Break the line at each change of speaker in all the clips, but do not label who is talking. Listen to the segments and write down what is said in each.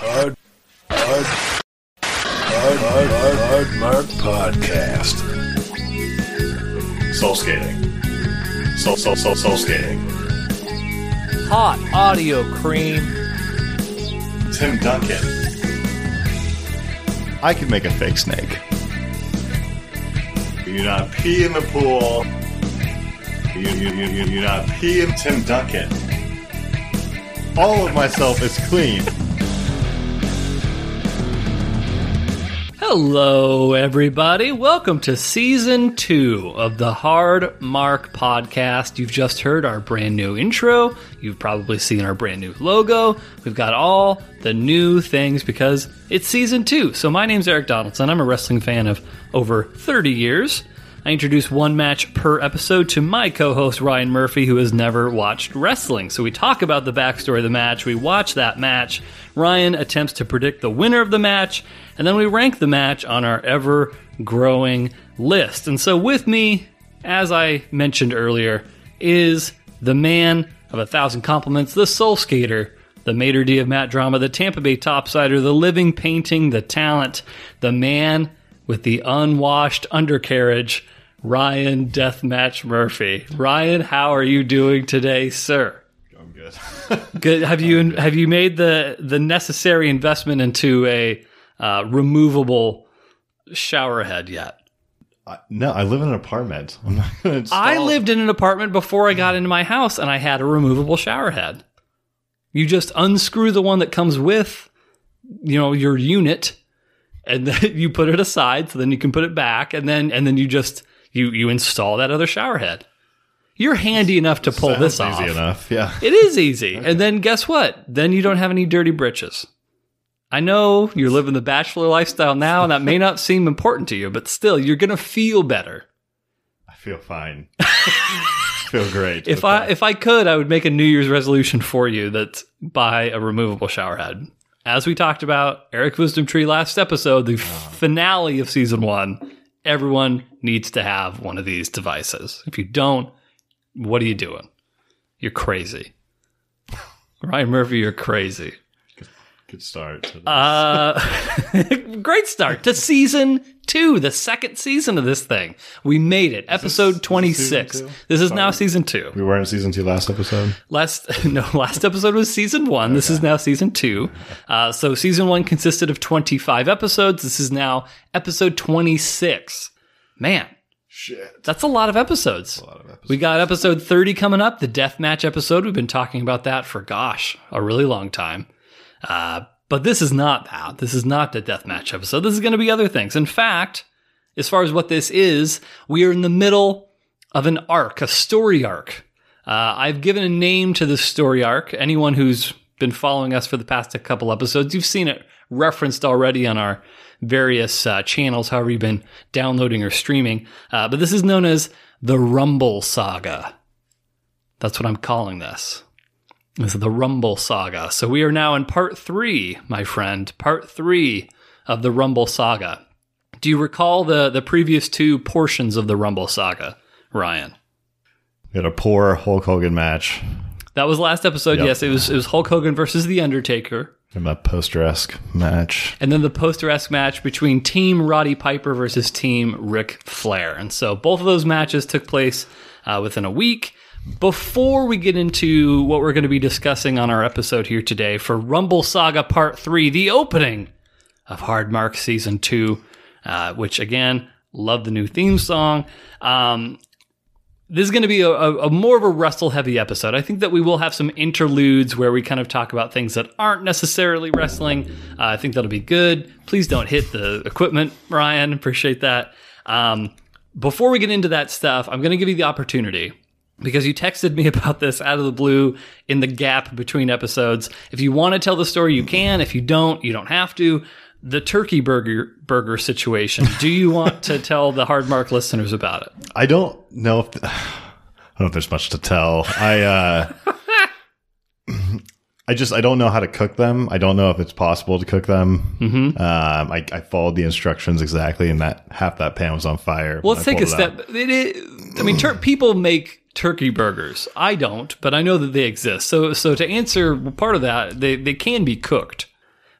Hard, hard, hard, hard, hard, hard Mark Podcast.
Soul skating. Soul, soul, soul, soul skating.
Hot audio cream.
Tim Duncan.
I can make a fake snake.
You not pee in the pool. You, you, you, you, you not pee in Tim Duncan.
All of myself is clean.
Hello, everybody. Welcome to season two of the Hard Mark podcast. You've just heard our brand new intro. You've probably seen our brand new logo. We've got all the new things because it's season two. So, my name's Eric Donaldson. I'm a wrestling fan of over 30 years. I introduce one match per episode to my co host Ryan Murphy, who has never watched wrestling. So we talk about the backstory of the match, we watch that match. Ryan attempts to predict the winner of the match, and then we rank the match on our ever growing list. And so with me, as I mentioned earlier, is the man of a thousand compliments, the soul skater, the maitre d' of Matt Drama, the Tampa Bay topsider, the living painting, the talent, the man with the unwashed undercarriage, Ryan Deathmatch Murphy. Ryan, how are you doing today, sir?
I'm good.
Good. Have you have you made the the necessary investment into a uh, removable shower head yet?
I, no, I live in an apartment. I'm not going to.
I lived in an apartment before I got into my house, and I had a removable shower head. You just unscrew the one that comes with, you know, your unit, and then you put it aside. So then you can put it back, and then and then you just you you install that other shower head. You're handy enough to pull
Sounds
this
easy
off.
enough. Yeah.
It is easy. And then guess what? Then you don't have any dirty britches. I know you're living the bachelor lifestyle now, and that may not seem important to you, but still, you're going to feel better.
I feel fine. Feel great.
If I
that.
if I could, I would make a New Year's resolution for you that's buy a removable shower head. As we talked about Eric Wisdom Tree last episode, the oh. finale of season one, everyone needs to have one of these devices. If you don't, what are you doing? You're crazy. Ryan Murphy, you're crazy.
Good start. to this.
Uh, great start to season two, the second season of this thing. We made it, episode twenty six. This is now season two.
we were in season two last episode.
Last no, last episode was season one. This is now season two. Uh, so season one consisted of twenty five episodes. This is now episode twenty six. Man,
Shit.
that's a lot of episodes.
A lot of episodes.
We got episode 30 coming up, the death match episode. We've been talking about that for, gosh, a really long time. Uh, but this is not that. This is not the deathmatch episode. This is going to be other things. In fact, as far as what this is, we are in the middle of an arc, a story arc. Uh, I've given a name to this story arc. Anyone who's been following us for the past couple episodes, you've seen it referenced already on our various uh, channels, however you've been downloading or streaming. Uh, but this is known as the Rumble Saga. That's what I'm calling this. Is the Rumble Saga. So we are now in part three, my friend, part three of the Rumble Saga. Do you recall the the previous two portions of the Rumble Saga, Ryan?
We had a poor Hulk Hogan match
That was last episode.
Yep.
Yes, it was it was Hulk Hogan versus The Undertaker.
and a poster esque match.
And then the poster esque match between Team Roddy Piper versus Team Ric Flair. And so both of those matches took place uh, within a week. Before we get into what we're going to be discussing on our episode here today for Rumble Saga Part 3, the opening of Hard Mark Season 2, uh, which again, love the new theme song. Um, this is going to be a, a, a more of a wrestle heavy episode. I think that we will have some interludes where we kind of talk about things that aren't necessarily wrestling. Uh, I think that'll be good. Please don't hit the equipment, Ryan. Appreciate that. Um, before we get into that stuff, I'm going to give you the opportunity because you texted me about this out of the blue in the gap between episodes. If you want to tell the story, you can. If you don't, you don't have to. The turkey burger burger situation. Do you want to tell the hard mark listeners about it?
I don't know if I don't know if there's much to tell. I uh I just I don't know how to cook them. I don't know if it's possible to cook them. Mm-hmm. Um, I, I followed the instructions exactly, and that half that pan was on fire.
Well, let's take a
pulled it out.
step. It, it, I mean, tur- people make turkey burgers. I don't, but I know that they exist. So, so to answer part of that, they they can be cooked.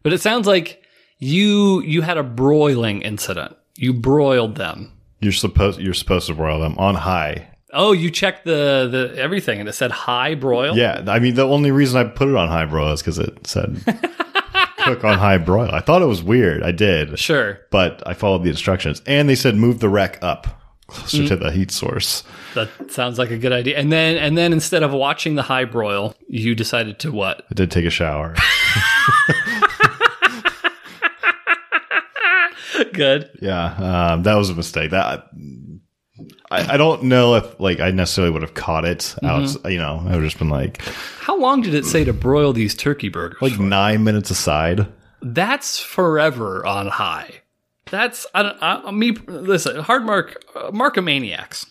But it sounds like you you had a broiling incident. You broiled them.
You're supposed you're supposed to broil them on high.
Oh, you checked the the everything and it said high broil.
Yeah, I mean the only reason I put it on high broil is because it said cook on high broil. I thought it was weird. I did,
Sure.
but I followed the instructions, and they said move the rack up closer to the heat source.
That sounds like a good idea. And then and then instead of watching the high broil, you decided to what?
I did take a shower.
Good.
yeah, um, that was a mistake. That I, I don't know if like I necessarily would have caught it out. You know, I would have just been like
How long did it say to broil these turkey burgers?
like nine minutes aside.
That's forever on high. That's I don't I, me. Listen, hard mark uh, markomaniacs.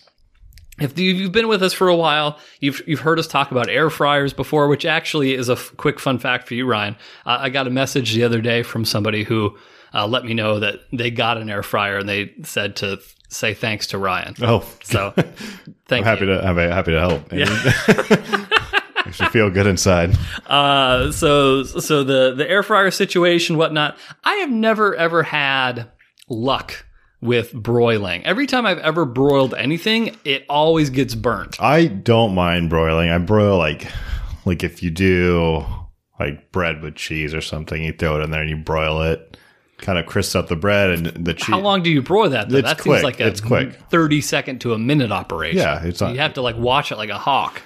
If you- you've been with us for a while, you've you've heard us talk about air fryers before, which actually is a f- quick fun fact for you, Ryan. Uh, I got a message the other day from somebody who uh, let me know that they got an air fryer and they said to say thanks to Ryan.
Oh,
So
I'm happy
you.
to I'm happy to help. Makes me feel good inside.
Uh, so so the the air fryer situation, whatnot. I have never ever had luck with broiling. Every time I've ever broiled anything, it always gets burnt.
I don't mind broiling. I broil like like if you do like bread with cheese or something, you throw it in there and you broil it. Kind of crisps up the bread and the cheese.
How long do you broil that? Though?
It's
that
quick.
seems like a
It's quick.
thirty second to a minute operation.
Yeah, it's not.
you have to like watch it like a hawk.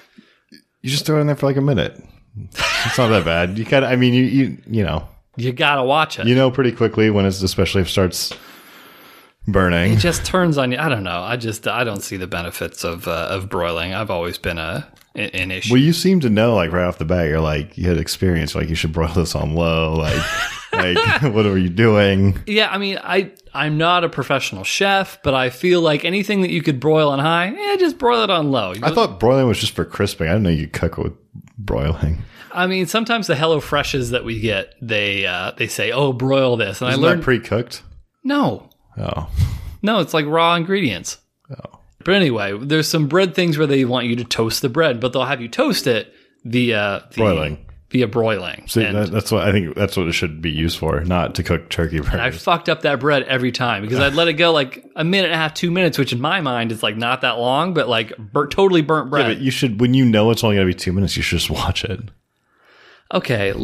You just throw it in there for like a minute. It's not that bad. You kind of. I mean, you you you know
You gotta watch it.
you know pretty quickly when it's especially if it starts burning.
it just turns on you. I don't know. I just I don't see the benefits of uh, of broiling. I've always been a an issue.
Well, you seem to know like right off the bat. You're like you had experience. Like you should broil this on low. Like like what are you doing?
Yeah, I mean, I I'm not a professional chef, but I feel like anything that you could broil on high, yeah, just broil it on low.
I thought broiling was just for crisping. I didn't know you cook with broiling.
I mean, sometimes the Hello Freshes that we get, they uh, they say, "Oh, broil this," and
Isn't
I learned
that pre-cooked?
no,
Oh,
no, it's like raw ingredients.
oh.
But anyway, there's some bread things where they want you to toast the bread, but they'll have you toast it via the,
Broiling.
via broiling.
See, that, that's what I think. That's what it should be used for, not to cook turkey
I fucked up that bread every time because I'd let it go like a minute and a half, two minutes, which in my mind is like not that long, but like bur- totally burnt bread.
Yeah, but you should, when you know it's only going to be two minutes, you should just watch it.
Okay, all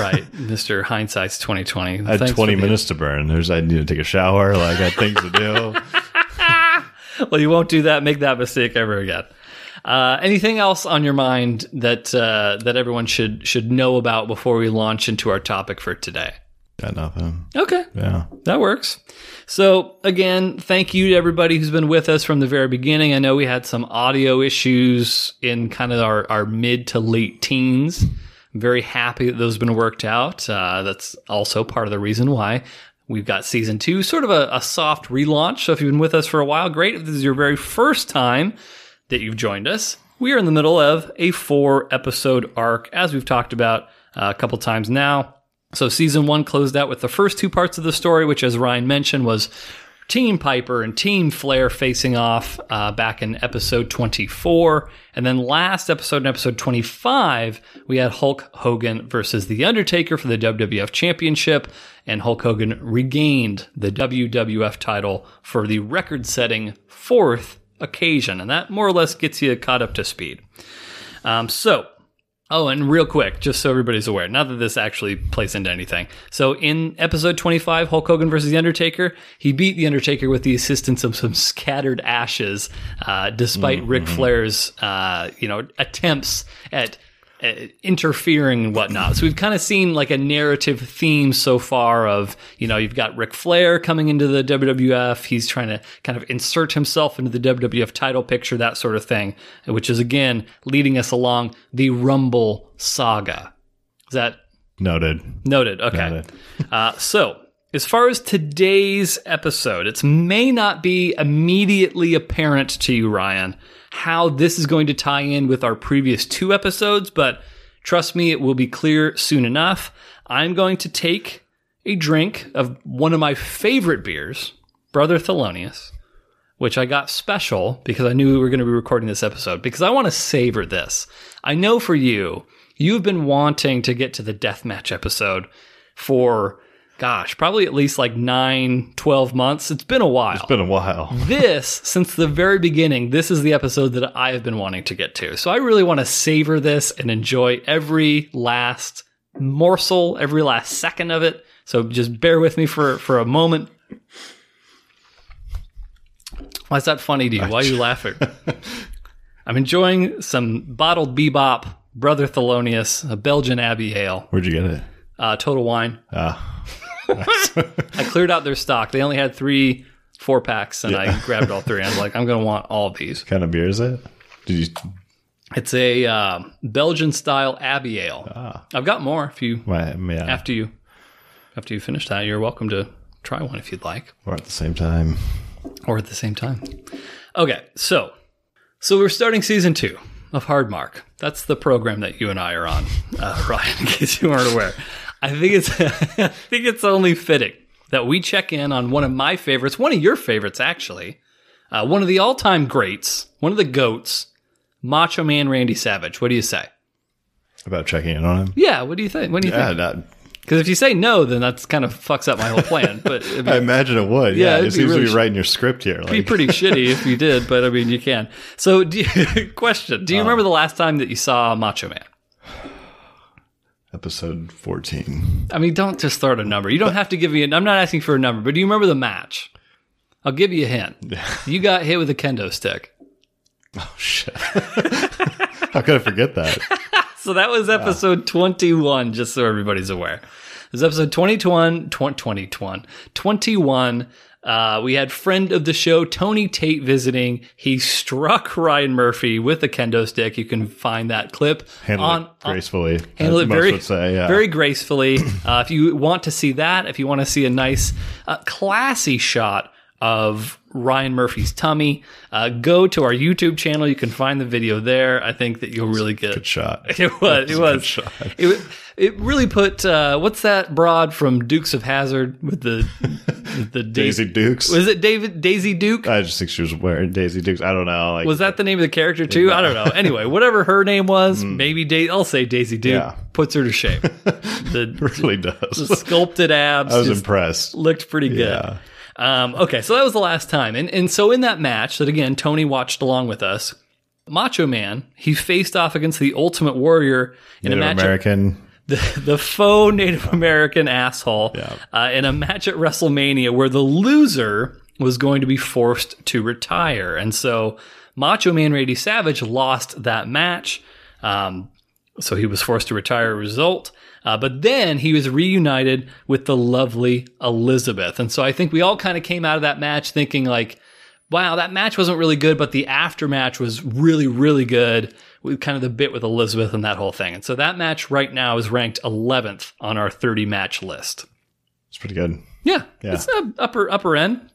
right, Mister Hindsight's twenty twenty.
I had 20 minutes to burn. There's, I need to take a shower. Like, I had things to do.
Well, you won't do that. Make that mistake ever again. Uh, anything else on your mind that uh, that everyone should should know about before we launch into our topic for today?
Got nothing.
Okay,
Yeah.
that works. So again, thank you to everybody who's been with us from the very beginning. I know we had some audio issues in kind of our, our mid to late teens. I'm very happy that those have been worked out. Uh, that's also part of the reason why we've got season two, sort of a, a soft relaunch. So if you've been with us for a while, great. If this is your very first time that you've joined us, we are in the middle of a four episode arc, as we've talked about uh, a couple times now. So season one closed out with the first two parts of the story, which, as Ryan mentioned, was Team Piper and Team Flair facing off uh, back in episode 24. And then last episode, in episode 25, we had Hulk Hogan versus The Undertaker for the WWF Championship. And Hulk Hogan regained the WWF title for the record setting fourth occasion. And that more or less gets you caught up to speed. Um, so, Oh, and real quick, just so everybody's aware, not that this actually plays into anything. So in episode 25, Hulk Hogan versus The Undertaker, he beat The Undertaker with the assistance of some scattered ashes, uh, despite Ric Flair's, uh, you know, attempts at interfering and whatnot. So we've kind of seen like a narrative theme so far of, you know, you've got Ric Flair coming into the WWF. He's trying to kind of insert himself into the WWF title picture, that sort of thing, which is again leading us along the Rumble saga. Is that
Noted.
noted? Okay.
Noted.
Uh, so, as far as today's episode, it may not be immediately apparent to you, Ryan, how this is going to tie in with our previous two episodes, but trust me, it will be clear soon enough. I'm going to take a drink of one of my favorite beers, Brother Thelonious, which I got special because I knew we were going to be recording this episode because I want to savor this. I know for you, you've been wanting to get to the deathmatch episode for, gosh, probably at least like nine, 12 months. It's been a while.
It's been a while.
this, since the very beginning, this is the episode that I have been wanting to get to. So I really want to savor this and enjoy every last morsel, every last second of it. So just bear with me for, for a moment. Why is that funny to you? Why are you laughing? I'm enjoying some bottled bebop, Brother Thelonious, a Belgian Abbey Ale,
Where'd you get it?
uh, Total Wine.
Ah,
I cleared out their stock. They only had three four packs, and I grabbed all three. I was like, I'm going to want all these.
kind of beer is it? Did you?
It's a uh, Belgian style Abbey Ale. I've got more. If you
yeah,
after you after you finish that, you're welcome to try one if you'd like,
or at the same time.
or at the same time. Okay, so so we're starting season two of Hard Mark. That's the program that you and I are on, uh, Ryan. In case you weren't aware, I think it's I think it's only fitting that we check in on one of my favorites, one of your favorites actually, uh, one of the all-time greats, one of the goats, Macho Man Randy Savage. What do you say?
About checking in on him.
Yeah, what do you think? What do you
Yeah,
think?
not,
Because if you say no, then that's kind of fucks up my whole plan. But be,
I imagine it would.
Yeah,
Yeah, it seems
really
to be right in your script here.
It'd
be
pretty shitty if you did. But I mean, you can. So, do you, question: Do you remember the last time that you saw Macho Man?
Episode fourteen.
I mean, don't just throw out a number. You don't have to give me. A, I'm not asking for a number, but do you remember the match? I'll give you a hint. You got hit with a kendo stick.
Oh shit! How could I forget that?
So that was episode 21, just so everybody's aware. It was episode 21, 2021, 21. Uh, we had friend of the show, Tony Tate, visiting. He struck Ryan Murphy with a kendo stick. You can find that clip
Handle
on,
gracefully.
handle
as
it very,
say, yeah.
very gracefully. Uh, if you want to see that, if you want to see a nice, uh, classy shot of Ryan Murphy's tummy, uh, go to our YouTube channel. You can find the video there. I think that you'll really get
good shot.
It was. It was.
good shot.
It, it really put. Uh, what's that broad from Dukes of Hazzard with the the
Daisy Dukes.
Was it David Daisy Duke?
I just think she was wearing Daisy Dukes. I don't know. Like,
was that the name of the character too? I don't know. Anyway, whatever her name was, maybe da- I'll say Daisy Duke.
Yeah.
puts her to shame. The,
really does.
the sculpted abs
I was impressed.
looked pretty good.
Yeah.
Um, okay, so that was the last time, and and so in that match that again Tony watched along with us, Macho Man he faced off against the Ultimate Warrior in
Native
a match.
American.
the, the faux Native American asshole
Yeah.
uh, in a match at WrestleMania where the loser was going to be forced to retire. And so Macho Man Randy Savage lost that match. Um, so he was forced to retire result. Uh, but then he was reunited with the lovely Elizabeth. And so I think we all kind of came out of that match thinking like, wow, that match wasn't really good, but the aftermatch was really, really good. With kind of the bit with Elizabeth and that whole thing. And so that match right now is ranked 11th on our 30 match list.
It's pretty good.
Yeah,
Yeah.
it's upper upper end.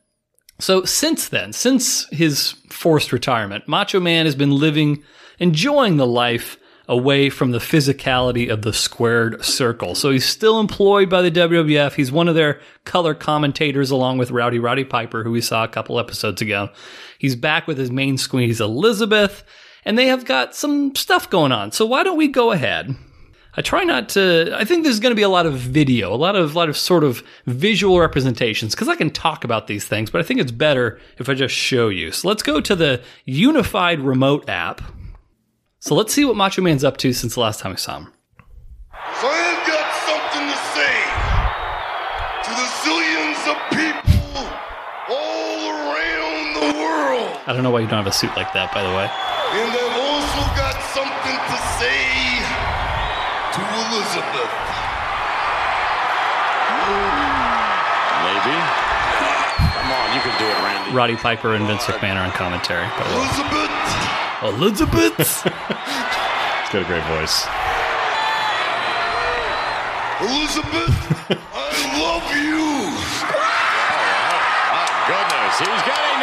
So since then, since his forced retirement, Macho Man has been living, enjoying the life away from the physicality of the squared circle. So he's still employed by the WWF. He's one of their color commentators along with Rowdy Roddy Piper, who we saw a couple episodes ago. He's back with his main squeeze, Elizabeth, and they have got some stuff going on. So why don't we go ahead? I try not to. I think there's going to be a lot of video, a lot of, lot of sort of visual representations because I can talk about these things, but I think it's better if I just show you. So let's go to the unified remote app. So let's see what Macho Man's up to since the last time we saw him.
So I've got something to say to the zillions of people all around the world.
I don't know why you don't have a suit like that, by the way.
And I've also got something to say to Elizabeth.
Maybe. Come on, you can do it, Randy.
Roddy Piper and Vince McMahon are on commentary. By the way.
Elizabeth,
Elizabeth.
It's got a great voice.
Elizabeth, I love you.
Oh Goodness, he's getting there,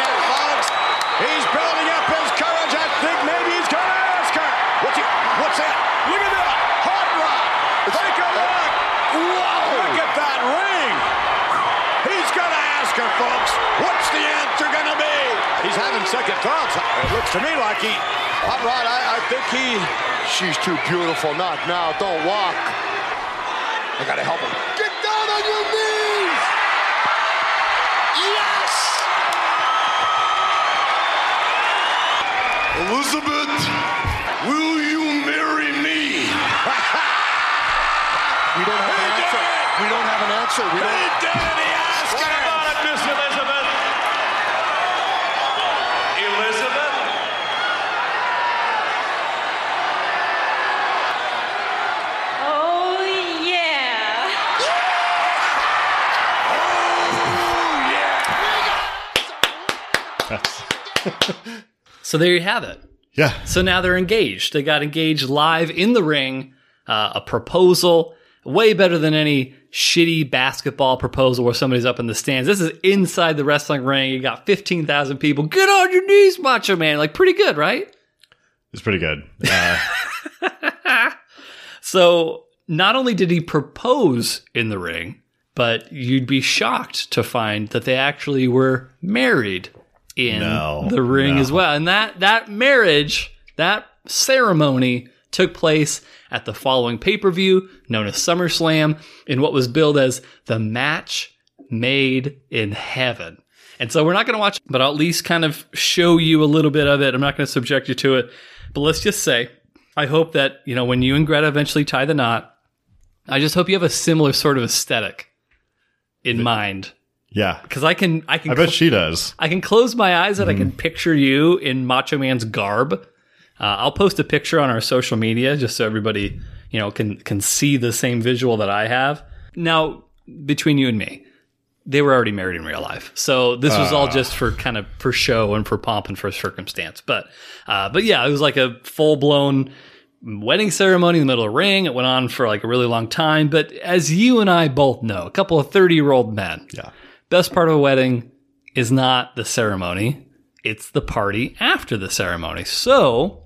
second thoughts. It looks to me like he, Hot Rod, I, I think he,
she's too beautiful. Not now, don't walk. I gotta help him. Get down
on your knees! Yes! Elizabeth, will you marry me? we don't
have an answer. We don't have
an answer. We don't.
So there you have it.
Yeah.
So now they're engaged. They got engaged live in the ring. Uh, a proposal, way better than any shitty basketball proposal where somebody's up in the stands. This is inside the wrestling ring. You got 15,000 people. Get on your knees, Macho Man. Like, pretty good, right?
It's pretty good. Uh,
So not only did he propose in the ring, but you'd be shocked to find that they actually were married in
No,
the ring
no.
as well. And that that marriage, that ceremony took place at the following pay-per-view known as SummerSlam in what was billed as the match made in heaven. And so we're not going to watch, but I'll at least kind of show you a little bit of it. I'm not going to subject you to it, but let's just say, I hope that, you know, when you and Greta eventually tie the knot, I just hope you have a similar sort of aesthetic in mind.
Yeah.
Cause I can, I can,
I bet she does.
I can close my eyes and I can picture you in Macho Man's garb. Uh, I'll post a picture on our social media just so everybody, you know, can can see the same visual that I have. Now, between you and me, they were already married in real life, so this was all just for kind of for show and for pomp and for circumstance. But, uh, but yeah, it was like a full blown wedding ceremony in the middle of the ring. It went on for like a really long time. But as you and I both know, a couple of thirty year old men,
Yeah.
Best part of a wedding is not the ceremony, it's the party after the ceremony. So,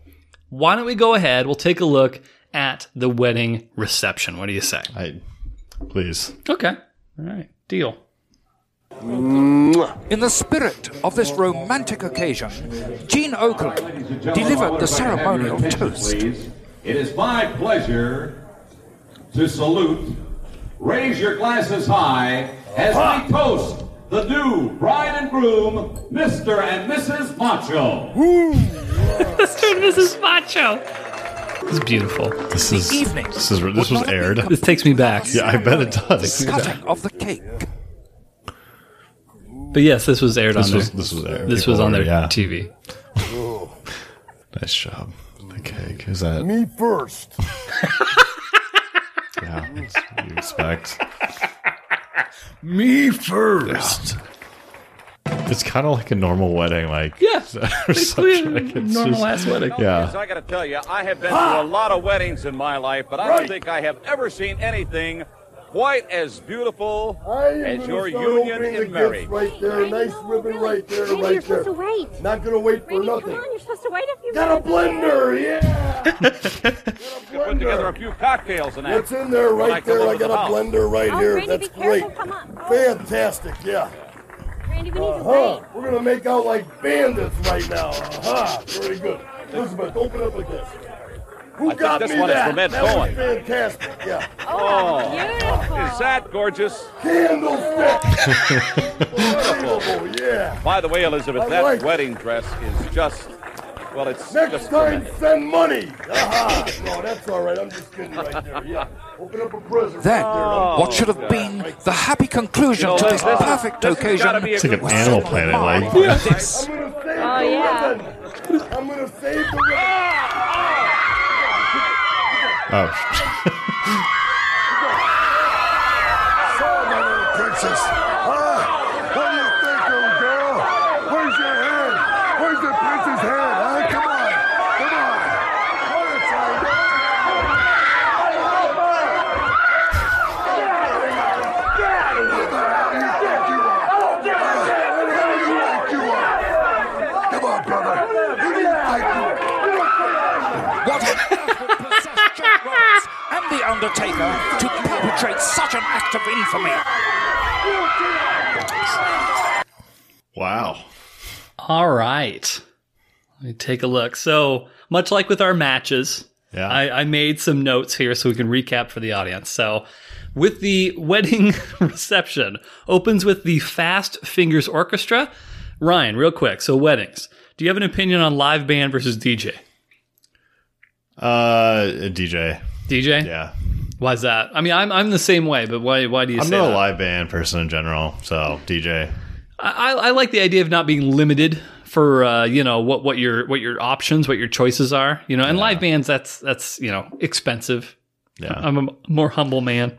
why don't we go ahead? We'll take a look at the wedding reception. What do you say?
I please.
Okay. All right. Deal.
In the spirit of this romantic occasion, Gene Okerlund delivered the ceremonial toast.
It is my pleasure to salute, raise your glasses high as we toast the new bride and groom, Mr. and Mrs. Macho. Mr.
and Mrs. Macho. It's beautiful.
This is
evening
this is this was
not have been
aired.
This takes me back.
Yeah, I bet it does.
Cutting of the cake.
But yes, this was aired
This
on
was
there.
this was aired.
This
People
was on their
yeah.
TV.
Nice job. The cake is that?
Me first.
Yeah, it's what you expect.
Me first.
It's kind of like a normal wedding, like
Yeah.
reception. Like, it's
Normal
just-
ass wedding.
Yeah,
I got to tell you, I have been to a lot of weddings in my life, but I don't think I have ever seen anything quite as beautiful
I am
as
gonna
your
start
union in
the
marriage.
gifts right there. Nice ribbon right there,
Randy,
right
you're supposed to
there.
wait.
Not gonna wait for nothing.
come on, you're supposed to wait if you
Got a blender, yeah.
Put together a few cocktails and that.
It's in there right
come
there. I got a
house.
blender right
Oh,
here.
Randy,
That's
be
great.
Come on. Oh,
Fantastic, yeah.
Randy, we need to
Uh-huh.
wait.
We're gonna make out like bandits right now. Uh-huh. Very good. Elizabeth, open up like this. Who
think
got
this
me
one is
that?
from Ed
that was
Cohen.
fantastic. Yeah.
Oh, oh. beautiful.
Is that gorgeous?
Candlestick. Unbelievable, yeah.
By the way, Elizabeth,
I
that
like it.
wedding dress is just, well, it's
Next
just
time,
tremendous.
send money. Aha. No, that's all right. I'm just kidding right there. Yeah. Open up a present.
Then,
right
what should have been the happy conclusion to this
this-
perfect
this
occasion
gotta be a
it's like an Animal Planet. Like
by this.
I'm gonna save
Oh,
the
yeah.
ribbon. I'm gonna save the ribbon.
Oh,
So, little princess. Huh? What do you think, little girl? Where's your hand? Where's the prince's hand? Huh? Come on. Come on. What a time. Come on, brother. Who do you think you are?
What on earth would possess Jake Roberts and The Undertaker to perpetrate such an act of infamy?
wow.
All right. Let me take a look. So, much like with our matches,
Yeah.
I, I made some notes here so we can recap for the audience. So, with the wedding reception, opens with the Fast Fingers Orchestra. Ryan, real quick. So, weddings. Do you have an opinion on live band versus DJ?
Uh, DJ.
DJ?
Yeah.
Why is that? I mean, I'm I'm the same way, but why why do you
I'm
say
not a live band person in general, so DJ.
I, I like the idea of not being limited for uh, you know what what your what your options, what your choices are. You know, and live bands that's that's you know expensive.
Yeah.
I'm a more humble man.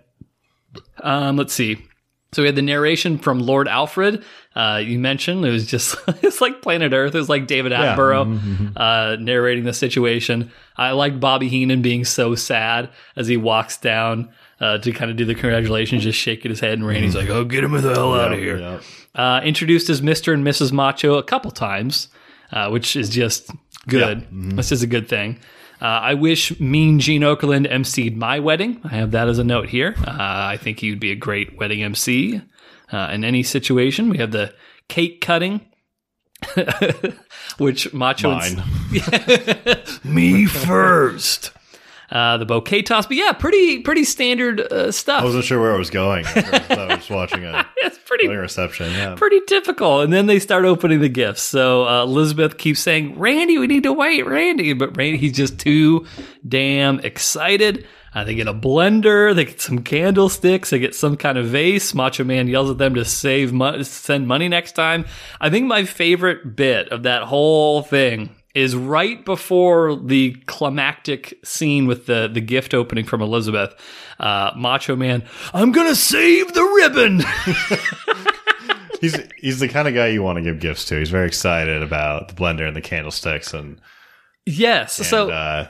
Um, let's see. So we had the narration from Lord Alfred. Uh, you mentioned it was just it's like Planet Earth. It was like David Attenborough uh, narrating the situation. I like Bobby Heenan being so sad as he walks down uh, to kind of do the congratulations, just shaking his head, and Randy's like, "Oh, get him the hell out of here."
Yep.
Uh, introduced as Mister and Mrs. Macho a couple times, uh, which is just good. This is a good thing. Uh, I wish Mean Gene Okerlund emceed my wedding. I have that as a note here. Uh, I think he would be a great wedding MC uh, in any situation. We have the cake cutting, which Macho
Mine.
me first. Uh, the bouquet toss, but yeah, pretty pretty standard uh, stuff.
I wasn't sure where I was going. I was watching a
it's pretty
reception. Yeah.
pretty typical. And then they start opening the gifts. So uh, Elizabeth keeps saying, "Randy, we need to wait, Randy," but Randy he's just too damn excited. Uh, they get a blender, they get some candlesticks, they get some kind of vase. Macho Man yells at them to save mo- send money next time. I think my favorite bit of that whole thing is right before the climactic scene with the the gift opening from Elizabeth. Uh, Macho Man, I'm gonna save the ribbon.
He's he's the kind of guy you want to give gifts to. He's very excited about the blender and the candlesticks and,
yes,
and
so.
uh,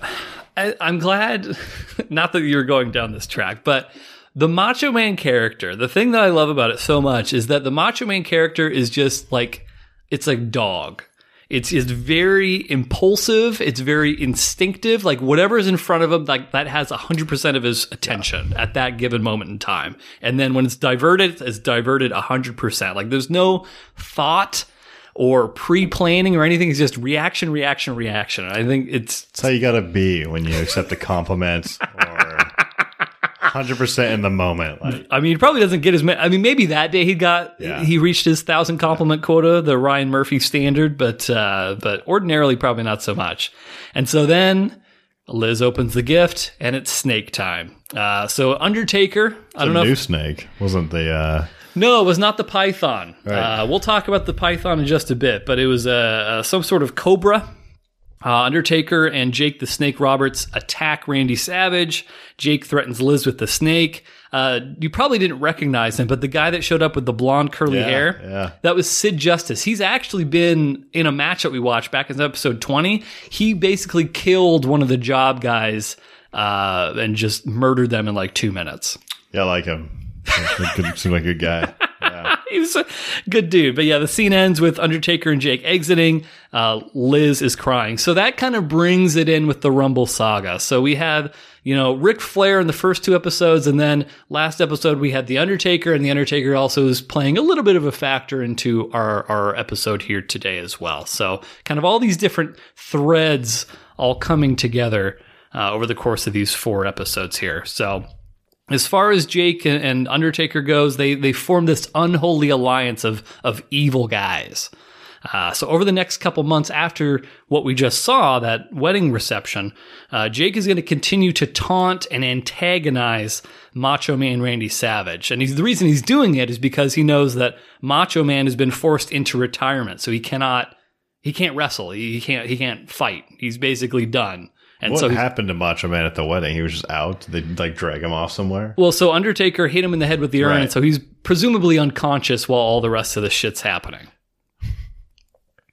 I, I'm glad, not that you're going down this track, but the Macho Man character, the thing that I love about it so much is that the Macho Man character is just like, it's like dog. It's, it's very impulsive. It's very instinctive. Like whatever is in front of him, like that has 100% of his attention at that given moment in time. And then when it's diverted, it's diverted 100%. Like there's no thought or pre-planning or anything. It's just reaction, reaction, reaction. I think it's
That's how you gotta be when you accept a compliment hundred percent in the moment. Like
I mean, he probably doesn't get as many. I mean, maybe that day he got
Yeah.
he reached his thousand compliment quota, the Ryan Murphy standard, but uh, but ordinarily probably not so much. And so then Liz opens the gift, and it's snake time. Uh, so Undertaker, I don't
the
know.
new
If,
snake wasn't the uh,
no, it was not the python.
Right.
Uh, we'll talk about the python in just a bit, but it was uh, some sort of cobra. Uh, Undertaker and Jake the Snake Roberts attack Randy Savage. Jake threatens Liz with the snake. Uh, you probably didn't recognize him, but the guy that showed up with the blonde curly
Yeah,
hair,
yeah.
that was Sid Justice. He's actually been in a match that we watched back in episode 20. He basically killed one of the job guys uh, and just murdered them in like two minutes.
yeah, I like him. He could seem like a good guy.
He was a good dude. But yeah, the scene ends with Undertaker and Jake exiting. Uh, Liz is crying. So that kind of brings it in with the Rumble saga. So we had, you know, Ric Flair in the first two episodes. And then last episode, we had The Undertaker. And The Undertaker also is playing a little bit of a factor into our, our episode here today as well. So kind of all these different threads all coming together uh, over the course of these four episodes here. So as far as Jake and, Undertaker goes, they they form this unholy alliance of of evil guys. Uh, so over the next couple months after what we just saw, that wedding reception, uh, Jake is going to continue to taunt and antagonize Macho Man Randy Savage, and the reason he's doing it is because he knows that Macho Man has been forced into retirement, so he cannot he can't wrestle, he can't he can't fight. He's basically done. And
what
so
happened to Macho Man at the wedding? He was just out. They like drag him off somewhere?
Well, so Undertaker hit him in the head with the urn,
Right.
and so he's presumably unconscious while all the rest of the shit's happening.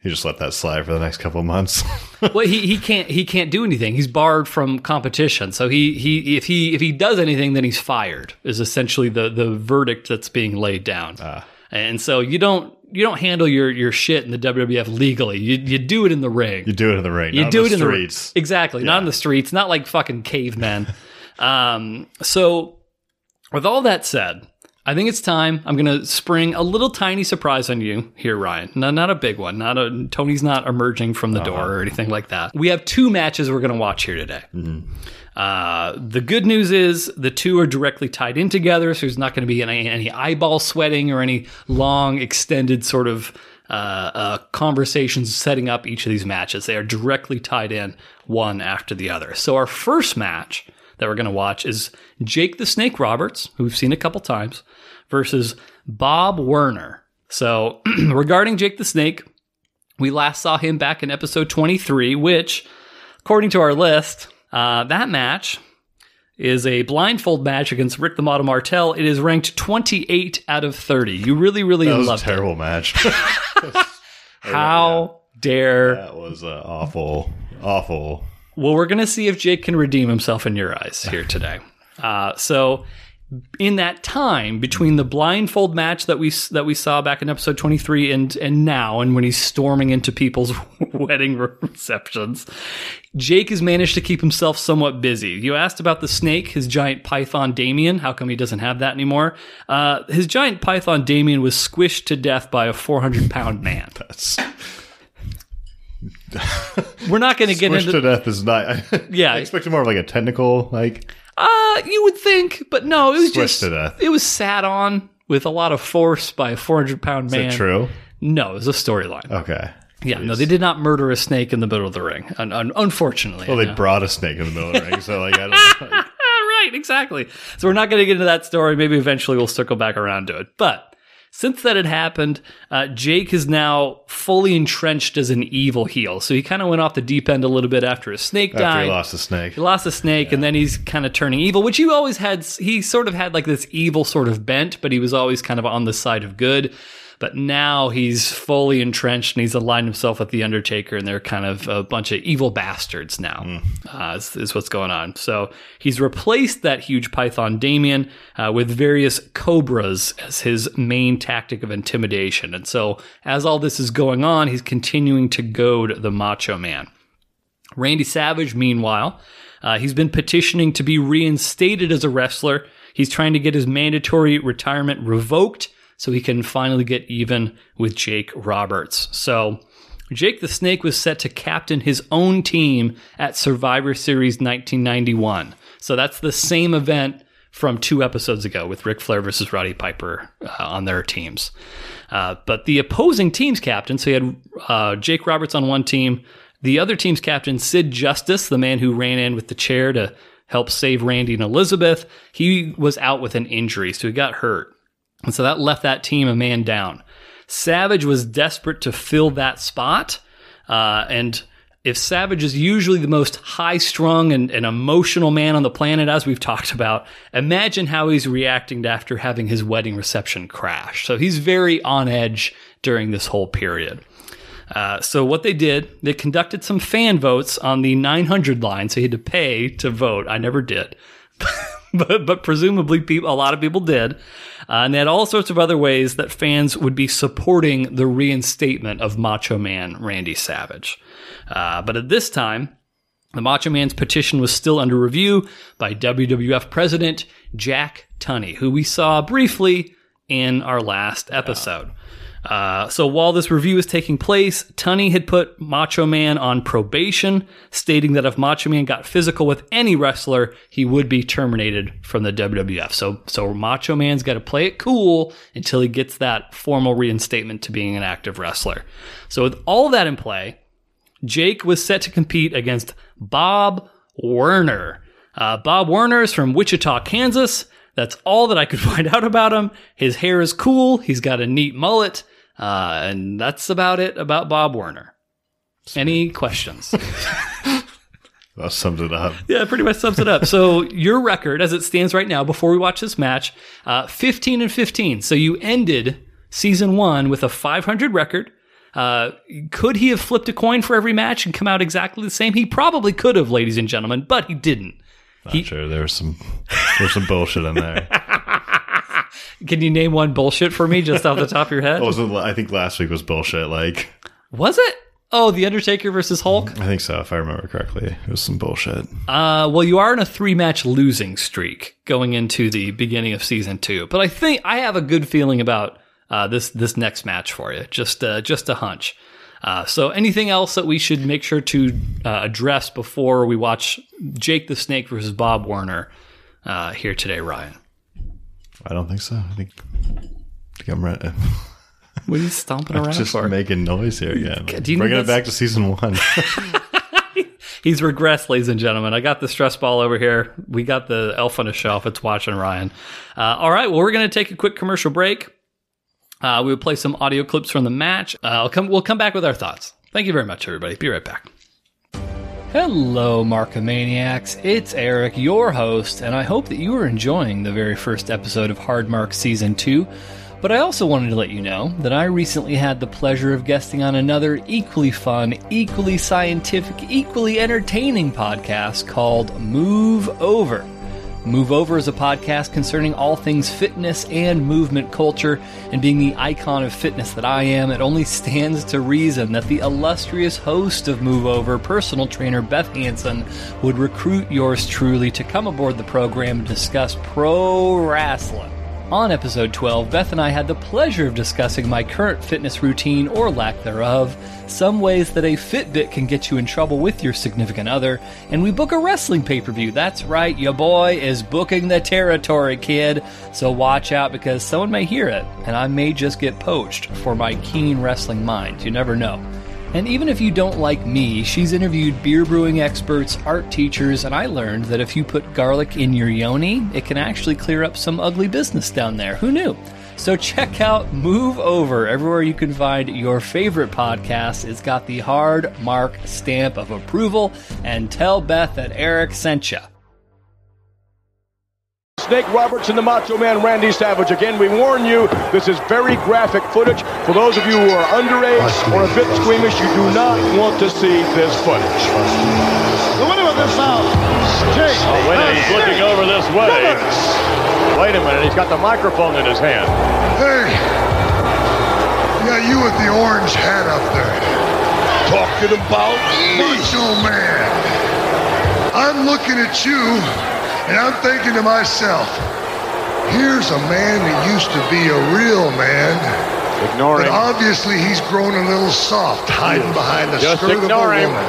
He just let that slide for the next couple of months.
well, he, he can't he can't do anything. He's barred from competition. So he he if he if he does anything, then he's fired. Is essentially the the verdict that's being laid down. Ah. And so you don't you don't handle your your shit in the WWF legally. You you do it in the ring.
you do it in the ring.
You
not
do
in
it
the
in
streets.
the exactly, not in the streets, not like fucking cavemen. um, so, with all that said, I think it's time. I'm going to spring a little tiny surprise on you here, Ryan. No, not a big one. Not a Tony's not emerging from the door or anything like that. We have two matches we're going to watch here today. Uh, the good news is the two are directly tied in together, so there's not going to be any, any eyeball sweating or any long, extended sort of uh, uh, conversations setting up each of these matches. They are directly tied in one after the other. So our first match that we're going to watch is Jake the Snake Roberts, who we've seen a couple times, versus Bob Werner. So, regarding Jake the Snake, we last saw him back in episode 23, which, according to our list, uh, that match is a blindfold match against Rick the Model Martel. It is ranked 28 out of 30. You really, really love
That was a
loved it.
terrible match.
How dare.
that was uh, awful, awful.
Well, we're going to see if Jake can redeem himself in your eyes here today. Uh, so, in that time between the blindfold match that we that we saw back in episode 23 and and now and when he's storming into people's wedding receptions Jake has managed to keep himself somewhat busy. You asked about the snake, his giant python Damien. How come he doesn't have that anymore? Uh, his giant python Damien was squished to death by a 400 pound man.
That's
We're not going to get into Squished
to death is not.
Yeah.
I expected more of like a technical, like
Uh, you would think, but no, it was just
to death.
it was sat on with a lot of force by a 400 pound
is
man.
it true?
No, it was a storyline.
Okay.
yeah, no, they did not murder a snake in the middle of the ring. Un- un- unfortunately,
Well,
I
they
know.
brought a snake in the middle of the ring, so like I don't. Like,
right, exactly. So we're not going to get into that story. Maybe eventually we'll circle back around to it. But since that had happened, uh, Jake is now fully entrenched as an evil heel. So he kind of went off the deep end a little bit after his snake
after
died.
he lost the snake,
He lost the snake, and then he's kind of turning evil, which he always had. He sort of had like this evil sort of bent, but he was always kind of on the side of good. But now he's fully entrenched and he's aligned himself with The Undertaker, and they're kind of a bunch of evil bastards now, uh, is, is what's going on. So he's replaced that huge python Damien uh, with various cobras as his main tactic of intimidation. And so as all this is going on, he's continuing to goad the Macho Man. Randy Savage, meanwhile, uh, he's been petitioning to be reinstated as a wrestler. He's trying to get his mandatory retirement revoked so he can finally get even with Jake Roberts. So, Jake the Snake was set to captain his own team at Survivor Series 1991. So, that's the same event from two episodes ago with Ric Flair versus Roddy Piper uh, on their teams. Uh, but the opposing team's captain, so you had uh, Jake Roberts on one team, the other team's captain, Sid Justice, the man who ran in with the chair to help save Randy and Elizabeth, he was out with an injury, so he got hurt. And so that left that team a man down. Savage was desperate to fill that spot. Uh, and if Savage is usually the most high strung and, and emotional man on the planet, as we've talked about, imagine how he's reacting after having his wedding reception crash. So he's very on edge during this whole period. Uh, so what they did, they conducted some fan votes on the 900 line, so you had to pay to vote. I never did, but but presumably a lot of people did, uh, and they had all sorts of other ways that fans would be supporting the reinstatement of Macho Man Randy Savage. Uh, but at this time, the Macho Man's petition was still under review by WWF President Jack Tunney, who we saw briefly in our last episode. Uh, so while this review was taking place, Tunney had put Macho Man on probation, stating that if Macho Man got physical with any wrestler, he would be terminated from the WWF. So, so Macho Man's got to play it cool until he gets that formal reinstatement to being an active wrestler. So with all that in play, Jake was set to compete against Bob Werner. Uh, Bob Werner is from Wichita, Kansas. That's all that I could find out about him. His hair is cool. He's got a neat mullet. Uh, and that's about it about Bob Werner. Any questions?
that sums it up.
yeah, pretty much sums it up. So your record, as it stands right now, before we watch this match, uh, fifteen and fifteen. So you ended season one with a five hundred record. Uh, could he have flipped a coin for every match and come out exactly the same? He probably could have, ladies and gentlemen, but he didn't.
Not sure. There was some there's some bullshit in there.
Can you name one bullshit for me just off the top of your head?
It? I think last week was bullshit. Like
Was it? Oh, The Undertaker versus Hulk?
I think so, if I remember correctly. It was some bullshit.
Uh, well, you are in a three match losing streak going into the beginning of season two. But I think I have a good feeling about uh, this this next match for you. Just uh, just a hunch. Uh, so, anything else that we should make sure to uh, address before we watch Jake the Snake versus Bob Werner uh, here today, Ryan?
I don't think so. I think, I ready.
What are you stomping around
just
for?
making noise here again.
Do you
Bringing it back to season one.
He's regressed, ladies and gentlemen. I got the stress ball over here. We got the elf on a shelf. It's watching Ryan. Uh, all right. Well, we're going to take a quick commercial break. Uh, we will play some audio clips from the match. Uh, I'll come, we'll come back with our thoughts. Thank you very much, everybody. Be right back. Hello, Markomaniacs. It's Eric, your host, and I hope that you are enjoying the very first episode of Hard Mark Season 2. But I also wanted to let you know that I recently had the pleasure of guesting on another equally fun, equally scientific, equally entertaining podcast called Move Over. Move Over is a podcast concerning all things fitness and movement culture, and being the icon of fitness that I am, it only stands to reason that the illustrious host of Move Over, personal trainer Beth Hanson, would recruit yours truly to come aboard the program and discuss pro wrestling. On episode 12, Beth and I had the pleasure of discussing my current fitness routine or lack thereof, some ways that a Fitbit can get you in trouble with your significant other, and we book a wrestling pay per view. That's right, your boy is booking the territory, kid. So watch out because someone may hear it, and I may just get poached for my keen wrestling mind. You never know. And even if you don't like me, she's interviewed beer brewing experts, art teachers, and I learned that if you put garlic in your yoni, it can actually clear up some ugly business down there. Who knew? So check out Move Over everywhere you can find your favorite podcast. It's got the hard mark stamp of approval, and tell Beth that Eric sent you.
Snake Roberts and the Macho Man Randy Savage. Again, we warn you, this is very graphic footage. For those of you who are underage or a bit squeamish, you do not want to see this footage.
The winner of this bout, Jake.
Oh, wait a minute, he's looking over this way. Wait a minute, he's got the microphone in his hand.
Hey, yeah, you with the orange hat up there.
Talking about
Macho Man. I'm looking at you, and I'm thinking to myself, here's a man that used to be a real man.
Ignore
But
him.
obviously he's grown a little soft, hiding behind the
Just
skirt of a
ignore him.
woman.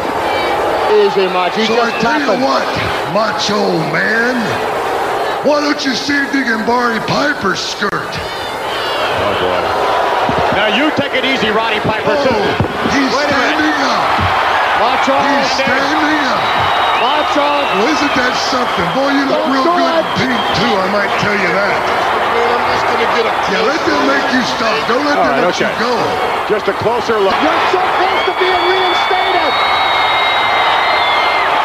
Easy, Macho.
So I tell you what, macho man, why don't you see if you can borrow Piper's skirt?
Oh, boy. Now you take it easy, Roddy Piper, oh, too.
He's
Wait
standing up.
Macho,
He's standing up.
Macho.
Well, isn't that something? Boy, you look
Don't
real good
it.
in pink, too, I might tell you that.
Man, I'm just gonna get a
Yeah, let them make you stop. Don't let
All
them
right,
let you go.
Just a closer look. You're so close to being reinstated.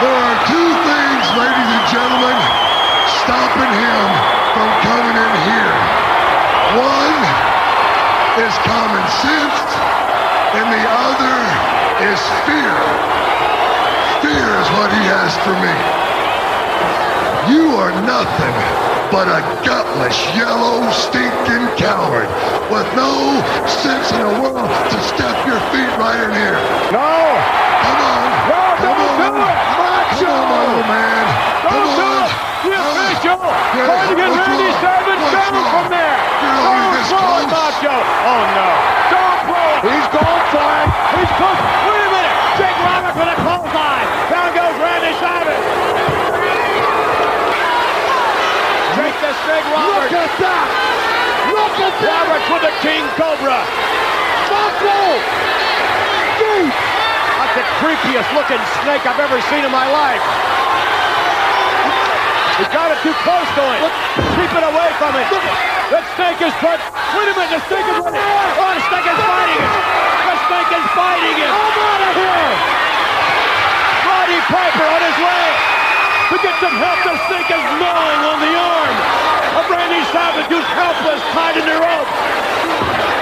There are two things, ladies and gentlemen, stopping him from coming in here. One is common sense, and the other is fear. Fear is what he has for me. You are nothing but a gutless, yellow, stinking coward with no sense in the world to step your feet right in here.
No.
Come on.
No,
Come
don't
on.
do it. Macho.
Come on, little man.
Don't
Come
do
on.
it. The official.
Yeah,
Trying to get Randy? Savage down from there.
This
throw it. Macho. Oh, no. Don't throw it. He's going it. He's close. Wait a minute. Jake Roberts with a clothesline. Down goes Randy Savage. Jake the Snake Roberts. Look at that. Look at that. Roberts with the King Cobra. Macho. That's the creepiest looking snake I've ever seen in my life. He got it too close to him. Keep it away from it. That snake is put. Wait a minute, the snake is running. Oh, the snake is fighting him. The snake is fighting him. I'm out of here. Piper on his way to get some help. The snake is gnawing on the arm of Randy Savage, who's helpless, tied in the rope.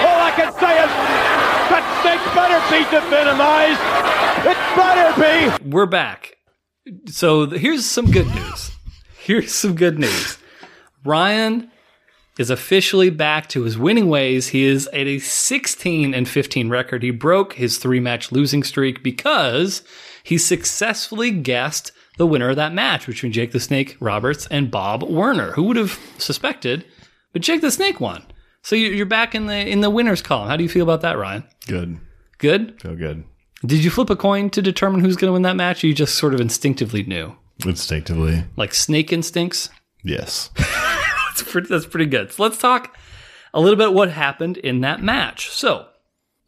All I can say is that snake better be devenomized. It better be.
We're back. So here's some good news. Here's some good news. Ryan is officially back to his winning ways. He is at a 16 and 15 record. He broke his three match losing streak because he successfully guessed the winner of that match between Jake the Snake Roberts and Bob Werner. Who would have suspected? But Jake the Snake won. So you- you're back in the in the winners column. How do you feel about that, Ryan?
Good.
Good.
Feel good.
Did you flip a coin to determine who's going to win that match? Or you just sort of instinctively knew,
Instinctively.
like snake instincts.
Yes.
That's pretty, that's pretty good. So let's talk a little bit what happened in that match. So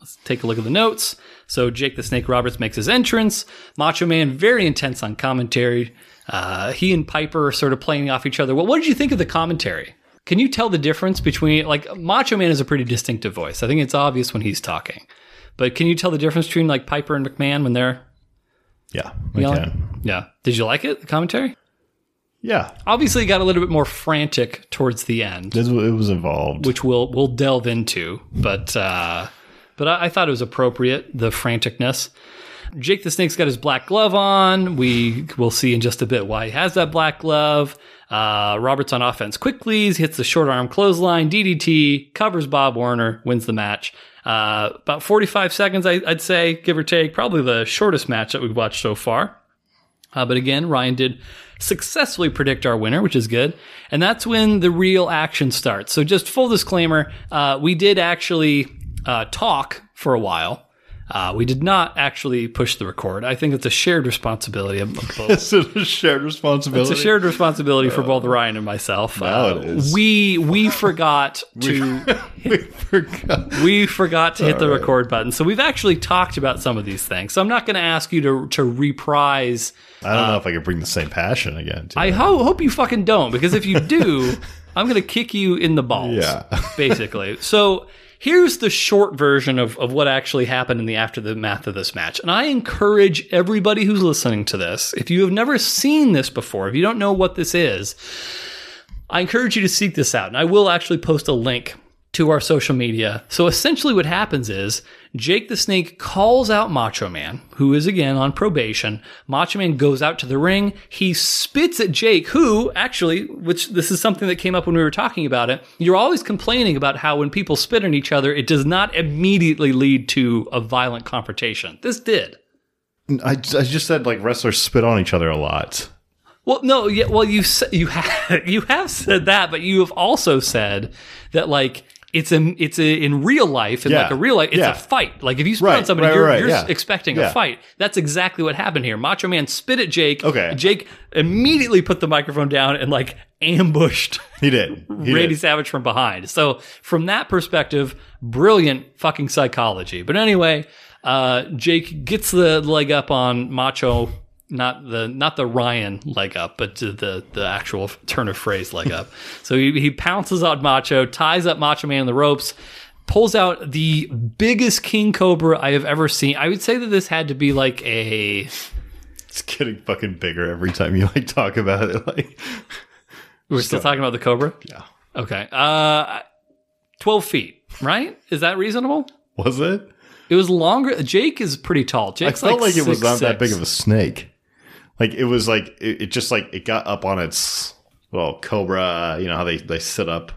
Let's take a look at the notes. So Jake the Snake Roberts makes his entrance. Macho Man very intense on commentary. Uh, he and Piper are sort of playing off each other. Well, what did you think of the commentary? Can you tell the difference between like Macho Man has a pretty distinctive voice. I think it's obvious when he's talking. But can you tell the difference between like Piper and McMahon when they're
Yeah, I
yelling?
can.
Yeah. Did you like it? The commentary?
Yeah,
Obviously, it got a little bit more frantic towards the end,
it was, it was involved.
which we'll we'll delve into. But uh, but I, I thought it was appropriate the franticness. Jake the Snake's got his black glove on. We will see in just a bit why he has that black glove. Uh, Roberts on offense quickly hits the short arm clothesline, DDT, covers Bob Warner, wins the match. Uh, about 45 seconds, I, I'd say, give or take. Probably the shortest match that we've watched so far. Uh, but again, Ryan did successfully predict our winner, which is good. And that's when the real action starts. So just full disclaimer, uh, we did actually uh, talk for a while. Uh, we did not actually push the record. I think it's a shared responsibility of both.
Is it a shared responsibility?
It's a shared responsibility for both Ryan and myself.
Now
Uh,
it is.
We we forgot to
we forgot.
we forgot to hit the
All right.
record button. So we've actually talked about some of these things. So I'm not going to ask you to to reprise.
I don't know if I could bring the same passion again. To
I ho- hope you fucking don't, because if you do, I'm going to kick you in the balls.
Yeah.
basically. So here's the short version of, of what actually happened in the aftermath of this match. And I encourage everybody who's listening to this, if you have never seen this before, if you don't know what this is, I encourage you to seek this out. And I will actually post a link to our social media. So essentially, what happens is Jake the Snake calls out Macho Man, who is again on probation. Macho Man goes out to the ring. He spits at Jake, who actually, which this is something that came up when we were talking about it. You're always complaining about how when people spit on each other, it does not immediately lead to a violent confrontation. This did.
I, I just said like wrestlers spit on each other a lot.
Well, no, yeah, well, you you have you have said that, but you have also said that like it's a it's a in real life in
Yeah.
like a real life it's
Yeah.
a fight. Like if you spit on
Right,
somebody,
right,
you're,
right,
you're
yeah.
expecting a fight. That's exactly what happened here. Macho Man spit at Jake.
Okay.
Jake immediately put the microphone down and like ambushed
He did. He
Randy
did.
Savage from behind. So from that perspective, brilliant fucking psychology. But anyway, uh, Jake gets the leg up on Macho, not the not the Ryan leg up, but the the actual turn of phrase leg up. so he, he pounces on Macho, ties up Macho Man in the ropes. Pulls out the biggest king cobra I have ever seen. I would say that this had to be like a
It's getting fucking bigger every time you like talk about it. Like
We're still talking about the cobra.
Yeah.
Okay. Uh, twelve feet. Right? Is that reasonable?
was it?
It was longer. Jake is pretty tall. Jake's
I felt like, it was
six,
not that big of a snake. Like it was like it, it just like it got up on its well cobra. You know how they they sit up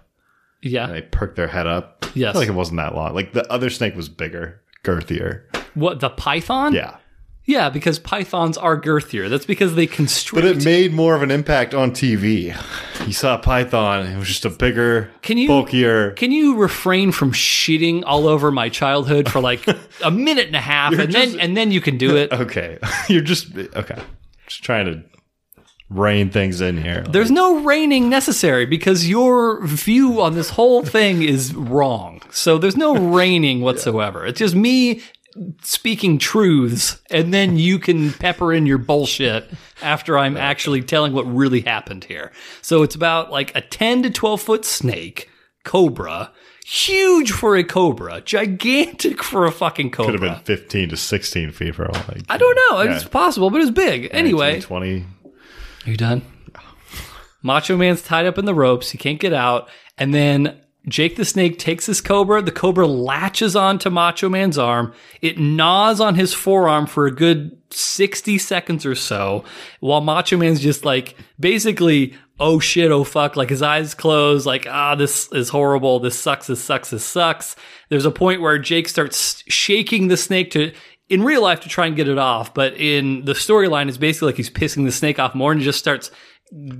Yeah.
and they perk their head up.
Yes.
Like it wasn't that long. Like the other snake was bigger, girthier.
What the python?
Yeah,
Yeah, because pythons are girthier. That's because they constrict.
but it made more of an impact on TV. You saw a python; it was just a bigger,
Can you-
bulkier.
Can you refrain from shitting all over my childhood for like a minute and a half,
You're
and
just-
then and then you can do it?
Okay, you're just okay. Just trying to rein things in here.
There's no reining necessary because your view on this whole thing is wrong. So there's no reining whatsoever. It's just me speaking truths, and then you can pepper in your bullshit after I'm actually telling what really happened here. So it's about like a 10 to 12 foot snake, cobra, huge for a cobra, gigantic for a fucking cobra.
Could have been 15 to 16 feet for all like.
I don't know. It's possible, but it's big. Anyway,
20.
are you done? Macho Man's tied up in the ropes. He can't get out. And then Jake the Snake takes his cobra. The cobra latches onto Macho Man's arm. It gnaws on his forearm for a good 60 seconds or so while Macho Man's just like basically, oh shit, oh fuck, like his eyes closed, like, ah, this is horrible. This sucks, this sucks, this sucks. There's a point where Jake starts shaking the snake to, in real life to try and get it off, but in the storyline, it's basically like he's pissing the snake off more and just starts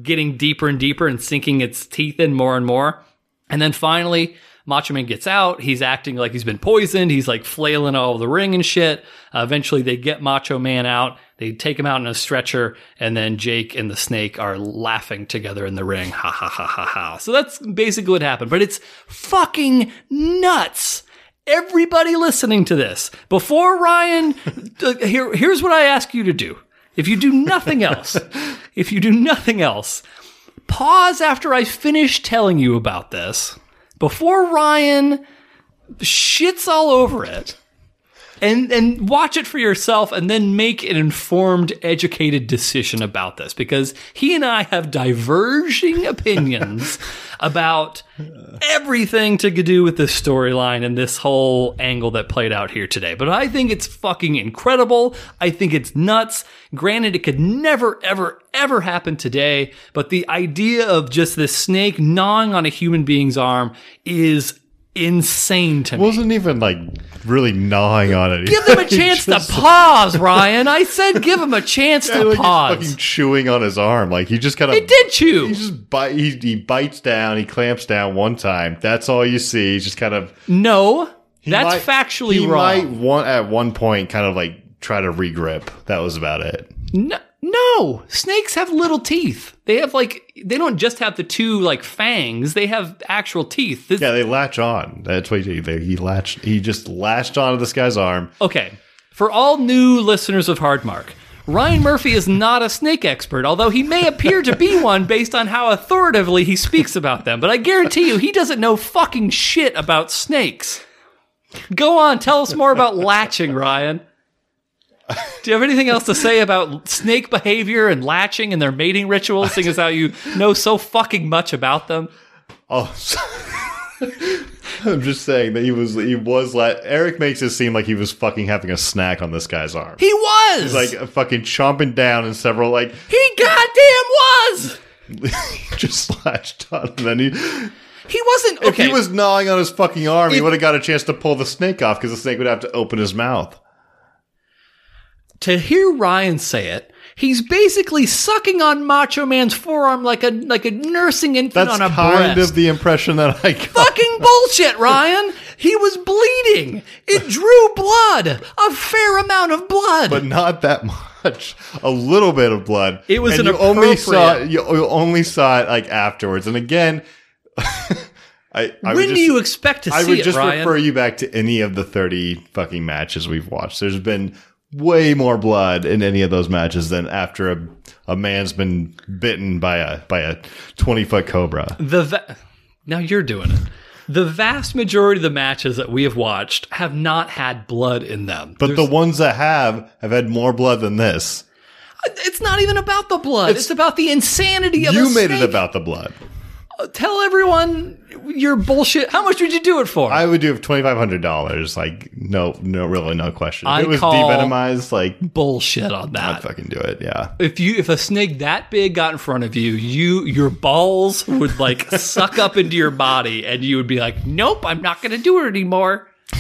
getting deeper and deeper and sinking its teeth in more and more. And then finally, Macho Man gets out. He's acting like he's been poisoned. He's like flailing all the ring and shit. Uh, eventually, they get Macho Man out. They take him out in a stretcher, and then Jake and the Snake are laughing together in the ring. Ha ha ha ha ha. So that's basically what happened. But it's fucking nuts. everybody listening to this, before Ryan, uh, here, here's what I ask you to do. If you do nothing else, if you do nothing else, pause after I finish telling you about this before Ryan shits all over it and and watch it for yourself and then make an informed educated decision about this because he and I have diverging opinions about everything to do with this storyline and this whole angle that played out here today. But I think it's fucking incredible. I think it's nuts. Granted it could never ever ever happen today but the idea of just this snake gnawing on a human being's arm is insane to me
wasn't even like really gnawing on it.
Give them a chance
just-
to pause, Ryan. I said give him a chance
Yeah,
to
like he's
pause.
fucking chewing on his arm. Like he just kind of
It did chew.
He just bite. He, he bites down. He clamps down one time. That's all you see. He's just kind of.
No,
he
that's factually
he
wrong.
might one at one point kind of like try to regrip. That was about it.
No, no, snakes have little teeth. They have like they don't just have the two like fangs. They have actual teeth. This-
Yeah, they latch on. That's what he, they, he latched. He just latched onto this guy's arm.
Okay, for all new listeners of Hardmark, Ryan Murphy is not a snake expert, although he may appear to be one based on how authoritatively he speaks about them. But I guarantee you, he doesn't know fucking shit about snakes. Go on, tell us more about latching, Ryan. Do you have anything else to say about snake behavior and latching and their mating rituals, seeing as how you know so fucking much about them?
Oh, I'm just saying that he was. He was. La- Eric makes it seem like he was fucking having a snack on this guy's arm.
He was!
He's like fucking chomping down in several like
He goddamn was!
just latched on, and then he.
He wasn't.
If he was gnawing on his fucking arm, he would have got a chance to pull the snake off because the snake would have to open his mouth.
To hear Ryan say it, he's basically sucking on Macho Man's forearm like a like a nursing infant
That's
on a
kind
breast.
of the impression that I got.
Fucking bullshit, Ryan. He was bleeding. It drew blood, a fair amount of blood.
but not that much. A little bit of blood.
It was
and
an
you only saw it, you, only saw it like afterwards. And again, I, I
when
just,
do you expect to see it?
I would
it,
just
Ryan?
refer you back to any of the thirty fucking matches we've watched. There's been way more blood in any of those matches than after a a man's been bitten by a by a twenty foot cobra.
the va- now you're doing it. The vast majority of the matches that we have watched have not had blood in them.
But the ones that have have had more blood than this.
It's not even about the blood. It's, about the insanity of
You made it about the blood.
Tell everyone your bullshit. How much would you do it for?
I would do it twenty five hundred dollars. Like no, no, really, no question. If
I
it was devenomized, like
bullshit on that.
I'd fucking do it. Yeah.
if you if a snake that big got in front of you, you your balls would like suck up into your body, and you would be like, "Nope, I'm not going to do it anymore."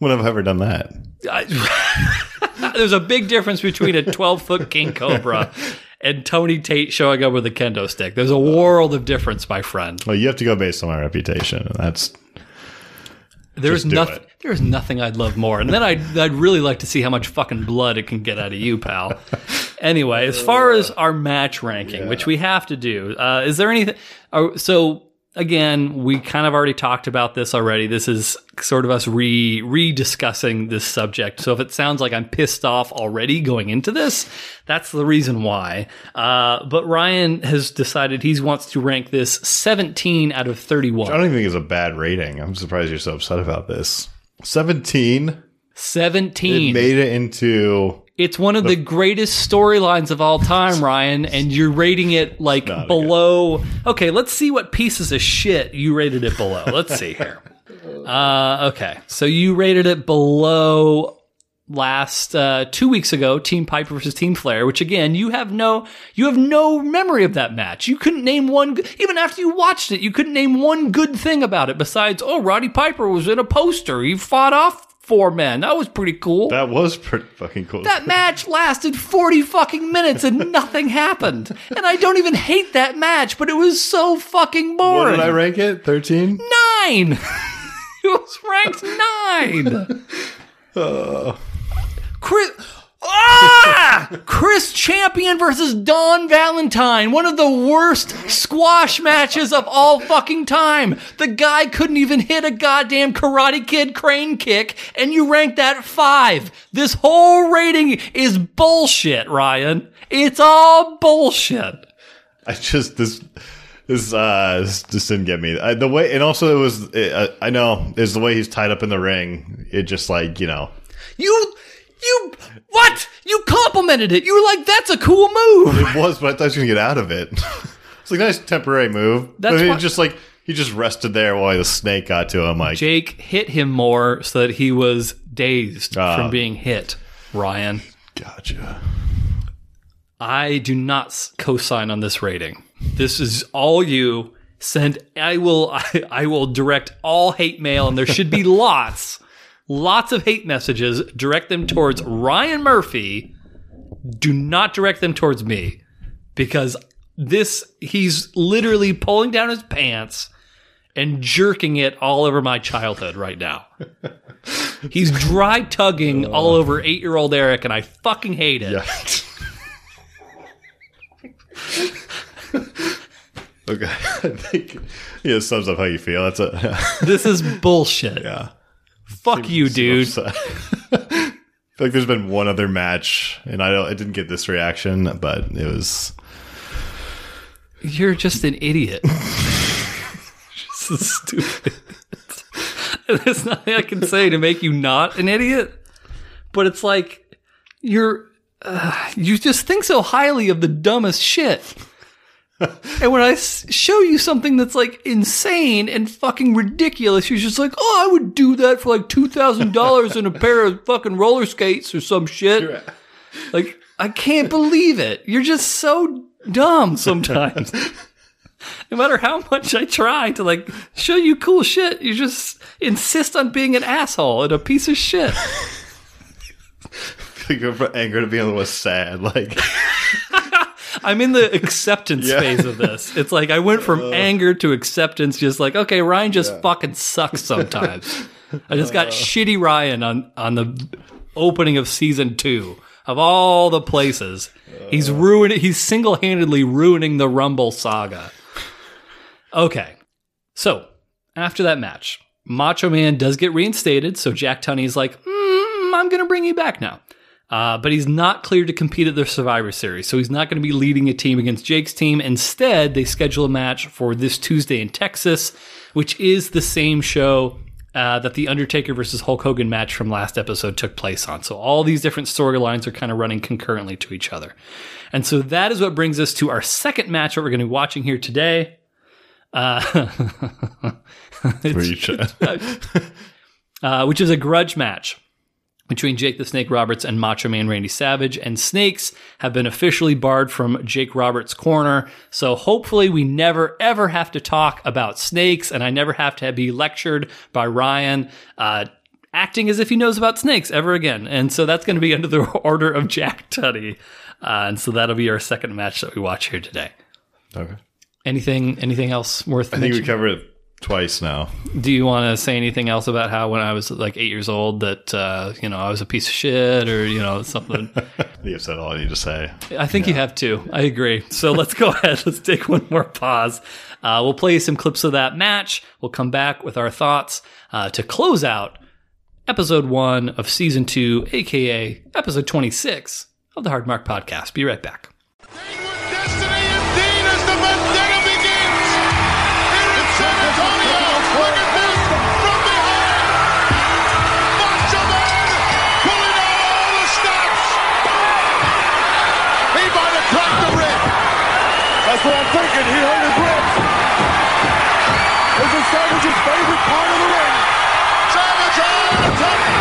When have I ever done that?
I- There's a big difference between a 12 foot king cobra and Tony Tate showing up with a kendo stick. There's a world of difference, my friend.
Well, you have to go based on my reputation, that's
There's nothing. There's nothing I'd love more, and then I'd I'd really like to see how much fucking blood it can get out of you, pal. anyway, as far as our match ranking, which we have to do, uh, is there anything? Oh, so again, we kind of already talked about this already. This is sort of us re rediscussing this subject. So if it sounds like I'm pissed off already going into this, that's the reason why. Uh, but Ryan has decided he wants to rank this 17 out of 31.
I don't even think it's a bad rating. I'm surprised you're so upset about this. Seventeen.
17.
It made it into
It's one of the greatest storylines of all time, Ryan, and you're rating it like below. Okay, let's see what pieces of shit you rated it below. Let's see here. Uh, okay, so you rated it below last uh, two weeks ago, Team Piper versus Team Flair, which again you have no you have no memory of that match. You couldn't name one g- even after you watched it. You couldn't name one good thing about it besides oh Roddy Piper was in a poster. He fought off four men. That was pretty cool.
that was pretty fucking cool.
That match lasted 40 fucking minutes and nothing happened. And I don't even hate that match, but it was so fucking boring.
what did I rank it? Thirteen.
Nine! it was ranked nine!
Uh,
Chris. Ah! Chris Champion versus Don Valentine, one of the worst squash matches of all fucking time. The guy couldn't even hit a goddamn Karate Kid crane kick, and you rank that five. This whole rating is bullshit, Ryan. It's all bullshit.
I just this this uh this just didn't get me. I, the way and also it was uh, I know is the way he's tied up in the ring. It just like you know
You, you, what? You complimented it. You were like, that's a cool move.
it was, but I thought he was gonna get out of it. it's like a nice temporary move.
That's
but it
why-
just like he just rested there while the snake got to him. Like
Jake hit him more so that he was dazed
Ah.
from being hit, Ryan.
gotcha.
I do not s- co-sign on this rating. This is all you. Send. I will. I, I will direct all hate mail, and there should be lots, lots of hate messages. Direct them towards Ryan Murphy. Do not direct them towards me, because this he's literally pulling down his pants and jerking it all over my childhood right now. He's dry tugging oh. all over eight year old Eric, and I fucking hate it.
Yeah. okay, I think yeah, sums up how you feel. That's a
This is bullshit.
yeah.
Fuck you, dude.
upset. I feel like there's been one other match, and I don't. I didn't get this reaction, but it was.
You're just an idiot. just stupid. There's nothing I can say to make you not an idiot. But it's like you're uh, you just think so highly of the dumbest shit. and when I show you something that's like insane and fucking ridiculous, you're just like, "Oh, I would do that for like two thousand dollars in a pair of fucking roller skates or some shit." Like, I can't believe it. You're just so dumb sometimes. no matter how much I try to like show you cool shit, you just insist on being an asshole and a piece of shit.
I go from anger to being a little sad. Like
I'm in the acceptance
Yeah.
phase of this. It's like I went from uh. anger to acceptance, just like, okay, Ryan just fucking sucks sometimes. I just got uh. shitty Ryan on on the opening of season two of all the places. He's uh. ruining. He's single handedly ruining the Rumble saga. Okay, so after that match, Macho Man does get reinstated. So Jack Tunney's like, mm, I'm going to bring you back now. Uh, but he's not cleared to compete at the Survivor Series, so he's not going to be leading a team against Jake's team. Instead, they schedule a match for this Tuesday in Texas, which is the same show uh, that the Undertaker versus Hulk Hogan match from last episode took place on. So all these different storylines are kind of running concurrently to each other. And so that is what brings us to our second match that we're going to be watching here today. Uh, uh, which is a grudge match between Jake the Snake Roberts and Macho Man Randy Savage. And snakes have been officially barred from Jake Roberts' corner. So hopefully we never ever have to talk about snakes and I never have to be lectured by Ryan. Uh, Acting as if he knows about snakes ever again. And so that's going to be under the order of Jack Tunney. Uh, and so that'll be our second match that we watch here today.
okay.
Anything anything else worth
I think we
mentioning?
covered it twice now.
Do you want to say anything else about how when I was like eight years old that uh, you know I was a piece of shit or you know something?
I've said all I need to say.
I think you have too. I agree. So let's go ahead. Let's take one more pause. Uh, we'll play some clips of that match. We'll come back with our thoughts uh, to close out episode one of season two, aka episode twenty six of the Hard Mark Podcast. Be right back.
On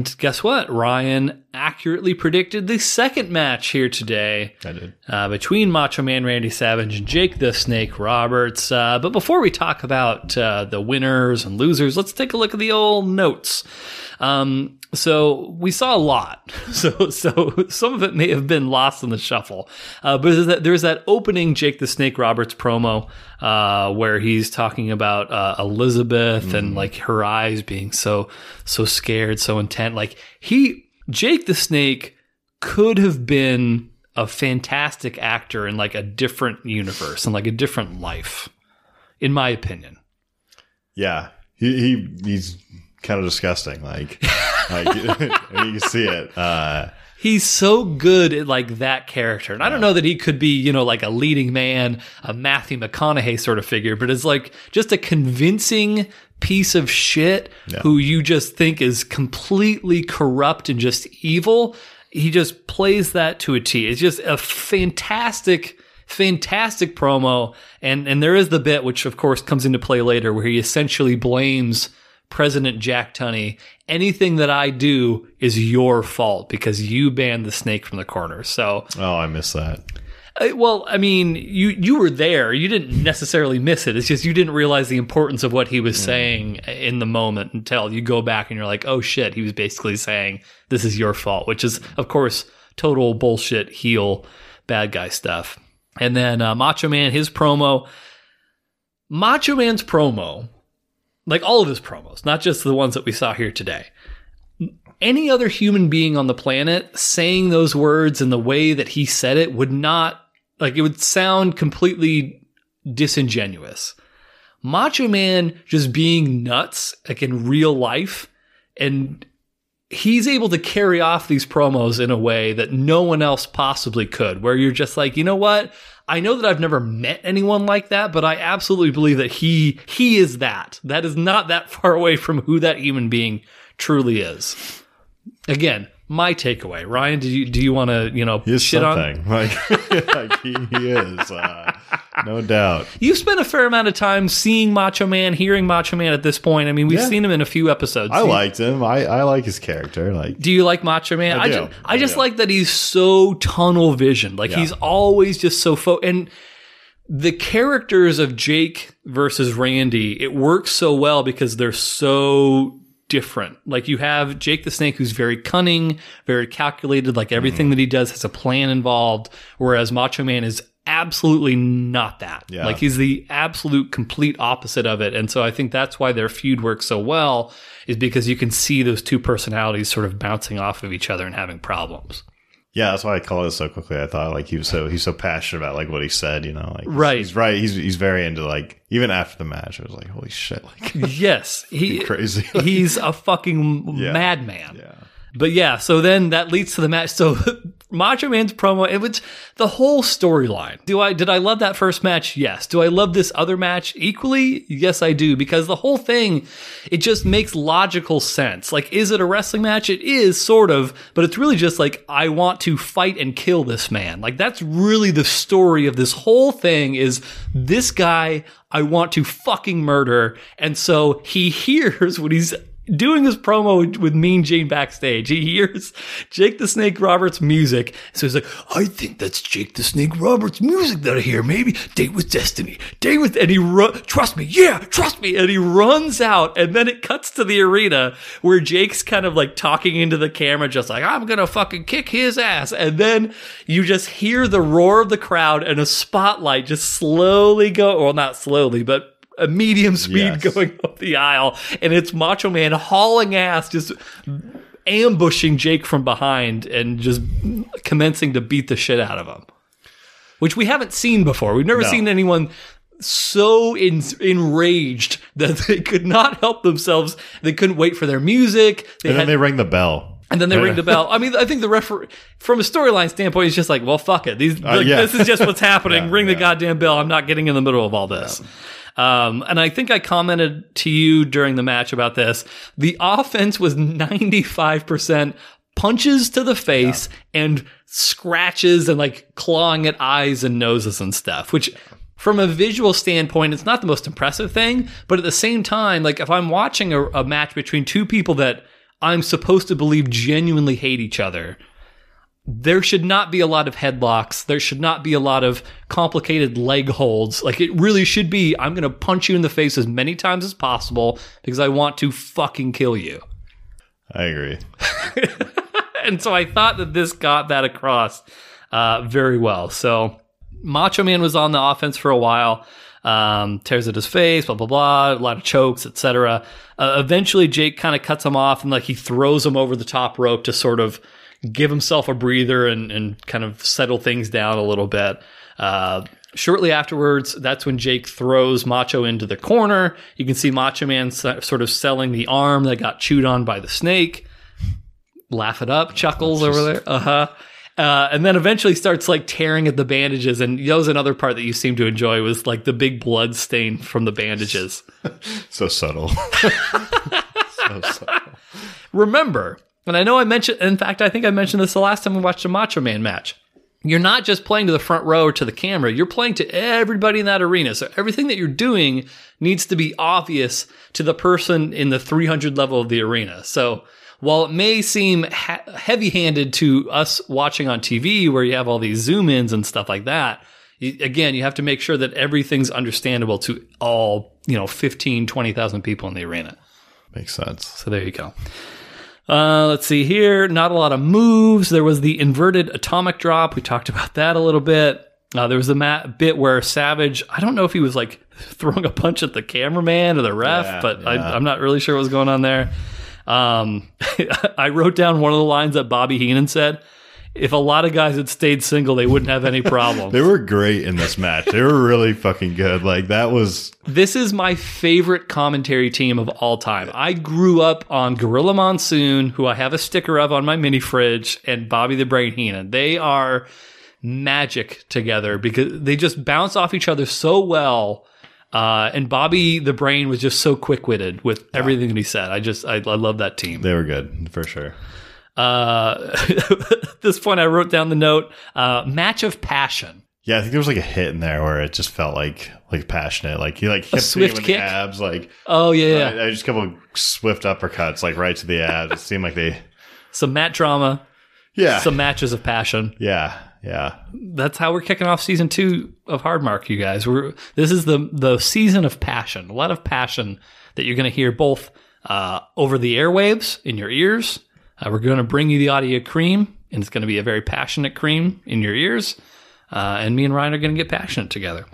And guess what? Ryan accurately predicted the second match here today.
I did.
Uh, between Macho Man Randy Savage and Jake the Snake Roberts. Uh, but before we talk about uh, the winners and losers, let's take a look at the old notes. Um, so we saw a lot. So so some of it may have been lost in the shuffle. Uh, but there's that, there's that opening Jake the Snake Roberts promo uh, where he's talking about uh, Elizabeth and like her eyes being so so scared, so intent. Like he Jake the Snake could have been a fantastic actor in like a different universe and like a different life, in my opinion.
Yeah, he, he he's kind of disgusting. Like, like you can see it. Uh,
He's so good at like that character. And I don't know that he could be, you know, like a leading man, a Matthew McConaughey sort of figure, but it's like just a convincing piece of shit who you just think is completely corrupt and just evil. He just plays that to a T. It's just a fantastic fantastic promo and and there is the bit which of course comes into play later where he essentially blames President Jack Tunney, anything that I do is your fault because you banned the snake from the corner. So,
oh, I miss that.
uh, well, I mean, you you were there. You didn't necessarily miss it. It's just you didn't realize the importance of what he was saying in the moment until you go back and you're like, "Oh shit, he was basically saying this is your fault," which is of course total bullshit heel bad guy stuff. And then uh, Macho Man his promo Macho Man's promo like all of his promos, not just the ones that we saw here today. Any other human being on the planet saying those words in the way that he said it would not, like, it would sound completely disingenuous. Macho Man just being nuts, like in real life, and he's able to carry off these promos in a way that no one else possibly could, where you're just like, you know what? I know that I've never met anyone like that, but I absolutely believe that he he is that. That is not that far away from who that human being truly is. Again, my takeaway. Ryan, do you do you want to you know
He is
shit
something.
on?
Like, like he, he is. Uh, no doubt.
You've spent a fair amount of time seeing Macho Man, hearing Macho Man at this point. I mean, we've
Yeah.
seen him in a few episodes.
I liked him. I, I like his character. Like,
Do you like Macho Man?
I do.
just, I
I
just like that he's so tunnel vision. Like
Yeah.
he's always just so fo- and the characters of Jake versus Randy, it works so well because they're so different. Like you have Jake the Snake who's very cunning, very calculated, like everything
Mm-hmm.
that he does has a plan involved, whereas Macho Man is absolutely not that.
Yeah.
Like he's the absolute complete opposite of it. And so I think that's why their feud works so well is because you can see those two personalities sort of bouncing off of each other and having problems.
yeah, that's why I called it so quickly. I thought like he was so he's so passionate about like what he said. You know, like he's-
Right.
He's right. He's he's very into like even after the match. I was like, holy shit, like
Yes, he
crazy.
he's a fucking
Yeah.
madman.
yeah.
But yeah, so then that leads to the match. So Macho Man's promo, it was the whole storyline. Do I did I love that first match? Yes. Do I love this other match equally? Yes, I do because the whole thing it just makes logical sense. Like is it a wrestling match? It is sort of, but it's really just like I want to fight and kill this man. Like that's really the story of this whole thing is this guy I want to fucking murder. And so he hears what he's doing his promo with- Mean Gene backstage. He hears Jake the Snake Roberts music. So he's like, I think that's Jake the Snake Roberts music that I hear. Maybe Date with Destiny. Date with, and he run, trust me. Yeah, trust me. And he runs out and then it cuts to the arena where Jake's kind of like talking into the camera, just like, I'm going to fucking kick his ass. And then you just hear the roar of the crowd and a spotlight just slowly go, well, not slowly, but a medium speed
Yes.
going up the aisle, and it's Macho Man hauling ass, just ambushing Jake from behind and just commencing to beat the shit out of him, which we haven't seen before. We've never
No.
seen anyone so in, enraged that they could not help themselves. They couldn't wait for their music. They
And
had,
then they ring the bell.
and then they ring the bell. I mean, I think the referee, from a storyline standpoint, is just like, well, fuck it. These, uh, like,
yeah.
this is just what's happening.
Yeah,
ring the goddamn bell. I'm not getting in the middle of all this. Um, and I think I commented to you during the match about this. The offense was 95% punches to the face and scratches and like clawing at eyes and noses and stuff, which from a visual standpoint, it's not the most impressive thing. But at the same time, like if I'm watching a, a match between two people that I'm supposed to believe genuinely hate each other, there should not be a lot of headlocks. There should not be a lot of complicated leg holds. Like it really should be, I'm going to punch you in the face as many times as possible because I want to fucking kill you.
I agree.
and so I thought that this got that across uh, very well. So Macho Man was on the offense for a while. Um, tears at his face, blah blah blah, a lot of chokes, etc. Uh, eventually, Jake kind of cuts him off and like he throws him over the top rope to sort of give himself a breather and, and kind of settle things down a little bit. Uh, shortly afterwards, that's when Jake throws Macho into the corner. You can see Macho Man sort of selling the arm that got chewed on by the snake. Laugh it up, chuckles over there. Uh-huh. Uh, and then eventually starts like tearing at the bandages. And that was another part that you seemed to enjoy was like the big blood stain from the bandages.
So subtle. so subtle.
Remember, and I know I mentioned, in fact, I think I mentioned this the last time we watched a Macho Man match. You're not just playing to the front row or to the camera, you're playing to everybody in that arena. So everything that you're doing needs to be obvious to the person in the 300 level of the arena. So while it may seem ha- heavy handed to us watching on TV where you have all these zoom ins and stuff like that, you, again, you have to make sure that everything's understandable to all, you know, 15, 20,000 people in the arena.
Makes sense.
So there you go. Uh, let's see here. Not a lot of moves. There was the inverted atomic drop. We talked about that a little bit. Uh, there was a ma- bit where Savage, I don't know if he was like throwing a punch at the cameraman or the ref,
Yeah,
but
yeah.
I, I'm not really sure what was going on there. Um, I wrote down one of the lines that Bobby Heenan said. If a lot of guys had stayed single, they wouldn't have any problems.
They were great in this match. They were really fucking good. Like that was
This is my favorite commentary team of all time. I grew up on Gorilla Monsoon, who I have a sticker of on my mini fridge, and Bobby the Brain Heenan. They are magic together because they just bounce off each other so well. Uh, and Bobby the Brain was just so quick witted with everything that he said. I just, I, I love that team.
they were good for sure.
Uh, at this point, I wrote down the note uh, match of passion.
Yeah, I think there was like a hit in there where it just felt like like passionate. Like he like hit
swift kick?
the abs. Like
Oh, yeah.
I, I just a couple of swift uppercuts like right to the abs. It seemed like they
Some mat drama,
yeah
some matches of passion.
yeah yeah
that's how we're kicking off season two of Hard Mark, you guys. We're this is the the season of passion. A lot of passion that you're going to hear both uh, over the airwaves in your ears. Uh, we're going to bring you the audio cream, and it's going to be a very passionate cream in your ears. Uh, and me and Ryan are going to get passionate together.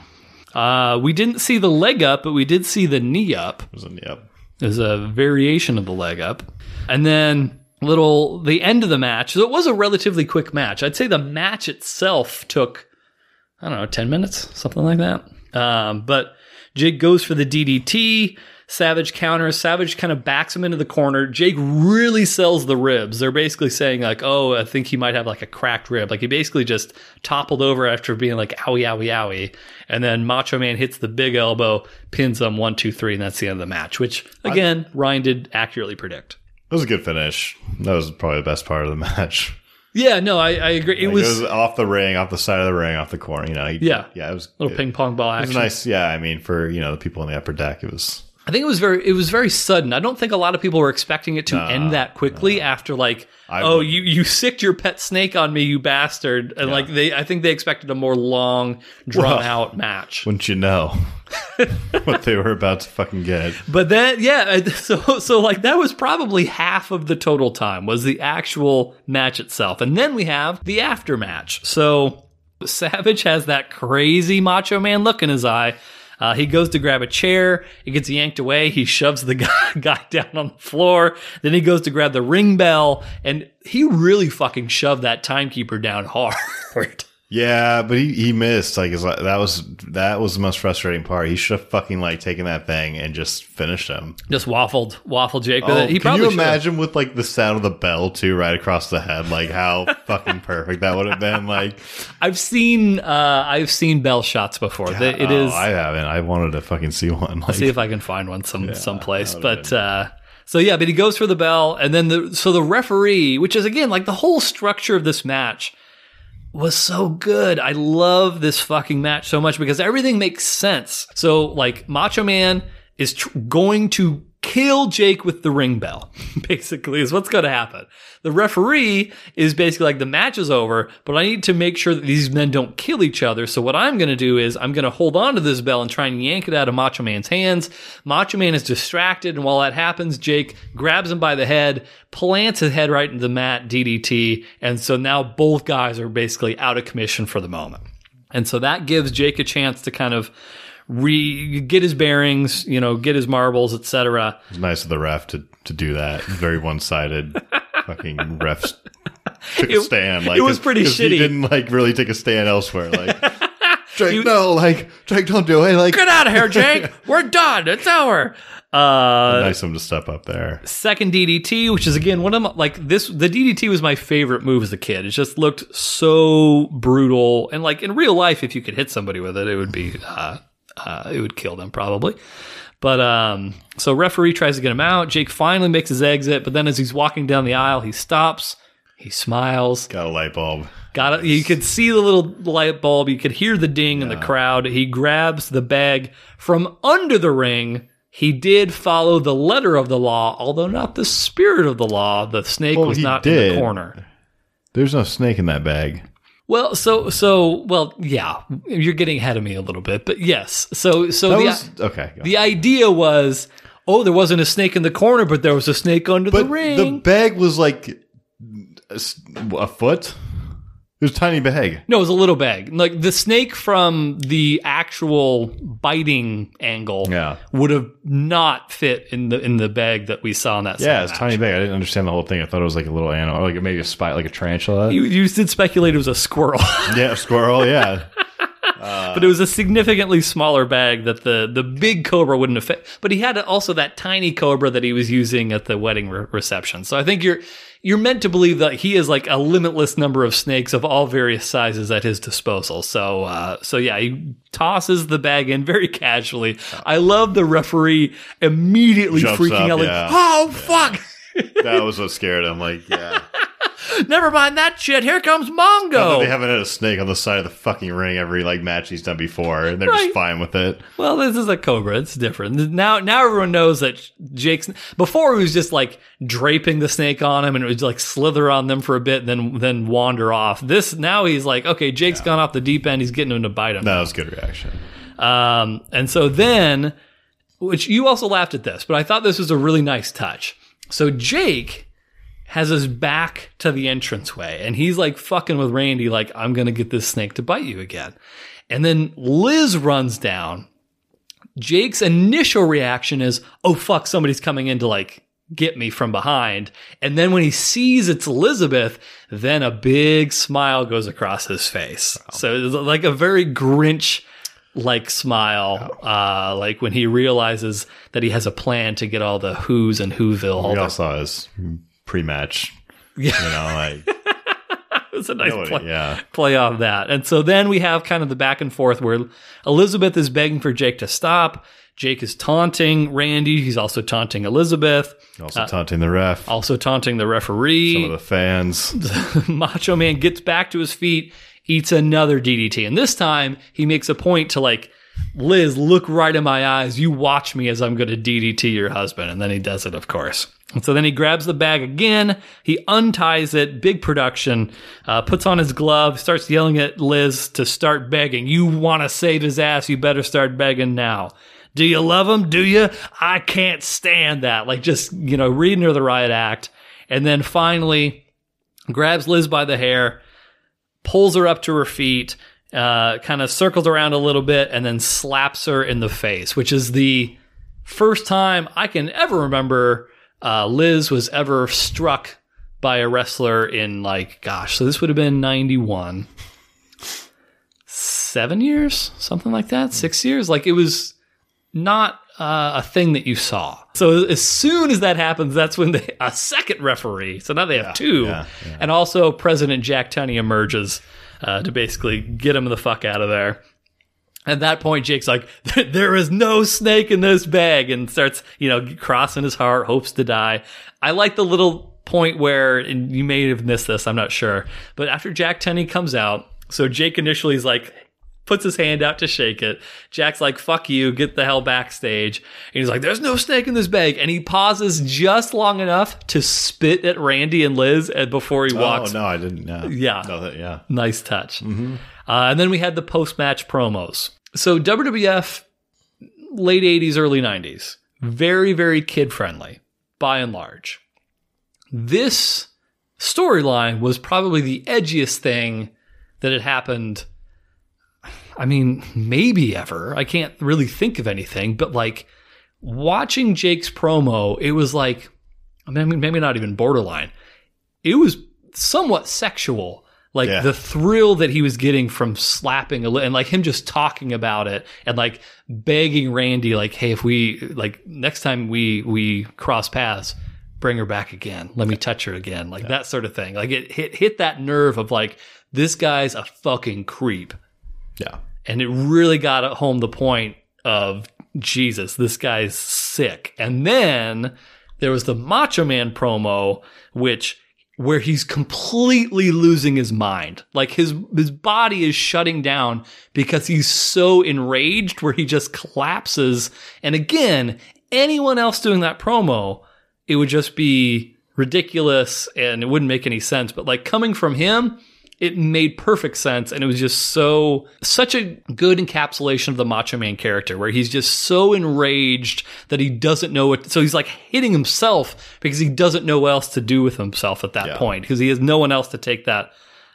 Uh, we didn't see the leg up, but we did see the knee up.
It was a, yep.
There's a variation of the leg up. And then little the end of the match. So it was a relatively quick match. I'd say the match itself took I don't know, 10 minutes, something like that. Um, but Jake goes for the DDT. Savage counters. Savage kind of backs him into the corner. Jake really sells the ribs. They're basically saying like, "Oh, I think he might have like a cracked rib." Like he basically just toppled over after being like, "Owie, owie, owie," and then Macho Man hits the big elbow, pins him one, two, three, and that's the end of the match. Which again, Ryan did accurately predict.
It was a good finish. That was probably the best part of the match.
Yeah, no, I, I agree. It
Like,
was,
off the ring, off the side of the ring, off the corner. You know, he-
Yeah.
yeah. It was a
little
it,
ping pong ball
It was nice. Yeah, I mean, for you know the people in the upper deck, it was
I think it was very it was very sudden. I don't think a lot of people were expecting it to
Nah,
end that quickly after like
I
oh
would-
you you sicked your pet snake on me you bastard and like they I think they expected a more long drawn
Well,
out match.
wouldn't you know what they were about to fucking get.
But then yeah so so like that was probably half of the total time was the actual match itself. And then we have the after match. So Savage has that crazy macho man look in his eye. Uh, he goes to grab a chair. It gets yanked away. He shoves the guy, guy down on the floor. Then he goes to grab the ring bell, and he really fucking shoved that timekeeper down hard.
Yeah, but he, he missed. Like, like- that was that was the most frustrating part. He should have fucking like taken that thing and just finished him.
Just waffled, waffle Jake with
Oh,
it. He
can you
should've.
imagine with like the sound of the bell too, right across the head? Like how fucking perfect that would have been. Like
I've seen uh, I've seen bell shots before. They- it
oh. I haven't. I wanted to fucking see one. Like,
I'll see if I can find one some someplace.
that
But uh, so yeah, but he goes for the bell, and then the so the referee, which is again like the whole structure of this match, was so good. I love this fucking match so much because everything makes sense. So, like, Macho Man is tr- going to kill Jake with the ring bell, basically, is what's going to happen. The referee is basically like, the match is over, but I need to make sure that these men don't kill each other. So, what I'm going to do is I'm going to hold on to this bell and try and yank it out of Macho Man's hands. Macho Man is distracted, and while that happens, Jake grabs him by the head, plants his head right into the mat, DDT, and so now both guys are basically out of commission for the moment. And so that gives Jake a chance to kind of re get his bearings, you know, get his marbles, etc.
It's nice of the ref to, to do that. Very one sided. fucking refs took a stand. Like
it was pretty shitty.
He didn't like really take a stand elsewhere. Like Drake, no, like Jake, don't do it. Like
Get out of here, Jake. We're done. It's over. Uh,
nice of him to step up there.
second DDT, which is again one of my, like this. The DDT was my favorite move as a kid. It just looked so brutal, and like in real life, if you could hit somebody with it, it would be uh, uh, it would kill them probably. But um, so referee tries to get him out. Jake finally makes his exit, but then as he's walking down the aisle, he stops. He smiles.
Got a light bulb.
Got it. You could see the little light bulb. You could hear the ding in the crowd. He grabs the bag from under the ring. He did follow the letter of the law, although not the spirit of the law. The snake
Well,
was not in the corner.
There's no snake in that bag.
Well, so so well, yeah. You're getting ahead of me a little bit, but yes. So so
That
the
was okay.
the idea was, oh, there wasn't a snake in the corner, but there was a snake under the ring.
the bag was like a foot. It was a tiny bag.
No, it was a little bag. Like the snake from the actual biting angle
Yeah.
would have not fit in the in the bag that we saw in that.
Yeah, it's a tiny bag. I didn't understand the whole thing. I thought it was like a little animal, like maybe a spot, like a tarantula.
You, you did speculate it was a squirrel,
yeah, a squirrel. Yeah,
but it was a significantly smaller bag that the the big cobra wouldn't have fit. But he had also that tiny cobra that he was using at the wedding re- reception. So I think you're you're meant to believe that he has like a limitless number of snakes of all various sizes at his disposal. So uh, so yeah, he tosses the bag in very casually. I love the referee immediately
Jumps
freaking
up,
out like,
yeah.
"Oh fuck!"
That was what scared him. Like, yeah,
Never mind that shit. Here comes Mongo.
they haven't had a snake on the side of the fucking ring every like match he's done before, and they're
Right.
just fine with it.
Well, this is a cobra. It's different. Now, now everyone knows that Jake's. Before he was just like draping the snake on him, and it would like slither on them for a bit, and then then wander off. This now he's like, okay, Jake's gone off the deep end. He's getting him to bite him.
That was a good reaction.
Um, and so then, which you also laughed at this, but I thought this was a really nice touch. So Jake has his back to the entranceway and he's like fucking with Randy, like, I'm going to get this snake to bite you again. And then Liz runs down. Jake's initial reaction is, oh fuck, somebody's coming in to like get me from behind. And then when he sees it's Elizabeth, then a big smile goes across his face. So it's like a very Grinch like smile, uh, like when he realizes that he has a plan to get all the Who's and Whoville. All
We all saw his pre-match.
Yeah.
you know, like
it's a nice
Nobody-
play,
yeah.
play off that. And so then we have kind of the back and forth where Elizabeth is begging for Jake to stop. Jake is taunting Randy. He's also taunting Elizabeth.
also
Uh,
taunting the ref,
Also taunting the referee.
some of the fans.
Macho Man gets back to his feet, eats another DDT. And this time he makes a point to like, Liz, look right in my eyes. You watch me as I'm going to DDT your husband. And then he does it, of course. And so then he grabs the bag again. He unties it, big production, uh, puts on his glove, starts yelling at Liz to start begging. You want to save his ass. You better start begging now. Do you love him? Do you? I can't stand that. Like just, you know, reading her the riot act. And then finally, grabs Liz by the hair, pulls her up to her feet, uh, kind of circles around a little bit, and then slaps her in the face, which is the first time I can ever remember uh, Liz was ever struck by a wrestler in like, gosh, so this would have been 91. Seven years, something like that, six years. Like it was not uh, a thing that you saw. So as soon as that happens, that's when they a second referee. So now they have two,
yeah,
and also President Jack Tunney emerges uh, to basically get him the fuck out of there. At that point, Jake's like, "There is no snake in this bag," and starts, you know, crossing his heart, hopes to die. I like the little point where and you may have missed this, I'm not sure. But after Jack Tunney comes out, so Jake initially is like puts his hand out to shake it. Jack's like, fuck you, get the hell backstage. And he's like, there's no snake in this bag. And he pauses just long enough to spit at Randy and Liz and before he walks.
Oh no, I didn't. know.
Yeah.
No, that, yeah.
Nice touch. Uh, and then we had the post match promos. So WWF, late 80s, early 90s, very, very kid friendly by and large. This storyline was probably the edgiest thing that had happened. I mean, maybe ever. I can't really think of anything, but like watching Jake's promo, it was like, I mean, maybe not even borderline. It was somewhat sexual. Like
Yeah.
the thrill that he was getting from slapping a li- and like him just talking about it and like begging Randy, like, hey, if we like next time we we cross paths, bring her back again. Let me touch her again. Like that sort of thing. Like it hit hit that nerve of like this guy's a fucking creep.
Yeah.
And it really got at home the point of Jesus, this guy's sick. And then there was the Macho Man promo, which where he's completely losing his mind. Like his his body is shutting down because he's so enraged where he just collapses. And again, anyone else doing that promo, it would just be ridiculous and it wouldn't make any sense. But like coming from him, it made perfect sense and it was just so such a good encapsulation of the macho man character where he's just so enraged that he doesn't know what so he's like hitting himself because he doesn't know what else to do with himself at that
Yeah.
point because he has no one else to take that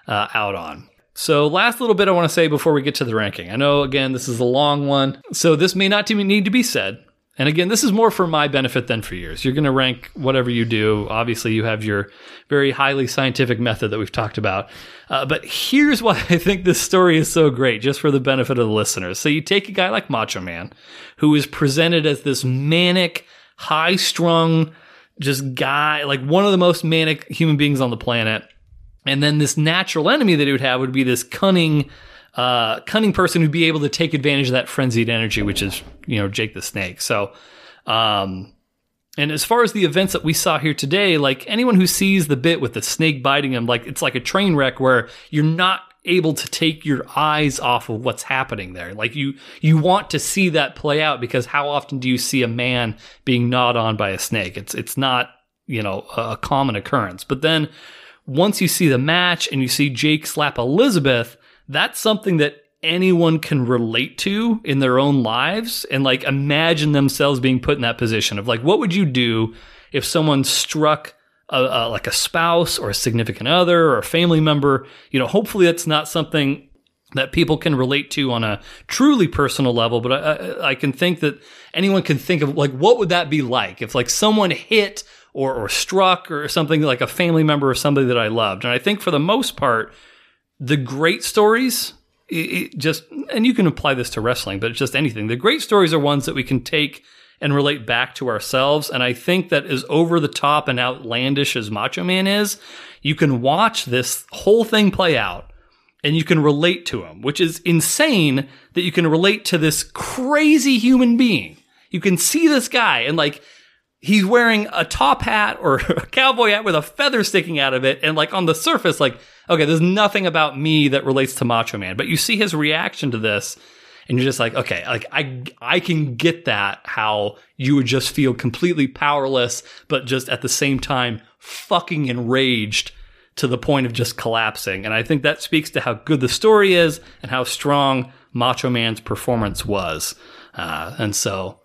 uh, out on so last little bit i want to say before we get to the ranking i know again this is a long one so this may not even need to be said and again, this is more for my benefit than for yours. You're going to rank whatever you do. Obviously, you have your very highly scientific method that we've talked about. Uh, but here's why I think this story is so great, just for the benefit of the listeners. So you take a guy like Macho Man, who is presented as this manic, high strung, just guy, like one of the most manic human beings on the planet. And then this natural enemy that he would have would be this cunning, uh, cunning person who'd be able to take advantage of that frenzied energy, which is, you know, Jake the Snake. So, um, and as far as the events that we saw here today, like anyone who sees the bit with the snake biting him, like it's like a train wreck where you're not able to take your eyes off of what's happening there. Like you, you want to see that play out because how often do you see a man being gnawed on by a snake? It's, it's not, you know, a, a common occurrence. But then once you see the match and you see Jake slap Elizabeth, that's something that anyone can relate to in their own lives and like imagine themselves being put in that position of like what would you do if someone struck a, a, like a spouse or a significant other or a family member? You know hopefully that's not something that people can relate to on a truly personal level but I, I, I can think that anyone can think of like what would that be like if like someone hit or, or struck or something like a family member or somebody that I loved? And I think for the most part the great stories it, just and you can apply this to wrestling but it's just anything. The great stories are ones that we can take and relate back to ourselves. And i think that as over the top and outlandish as macho man is you can watch this whole thing play out and you can relate to him which is insane that you can relate to this crazy human being. You can see this guy and like he's wearing a top hat or a cowboy hat with a feather sticking out of it. And like on the surface, like, okay, there's nothing about me that relates to Macho Man, but you see his reaction to this and you're just like, okay, like I, I can get that how you would just feel completely powerless, but just at the same time, fucking enraged to the point of just collapsing. And I think that speaks to how good the story is and how strong Macho Man's performance was. Uh, and so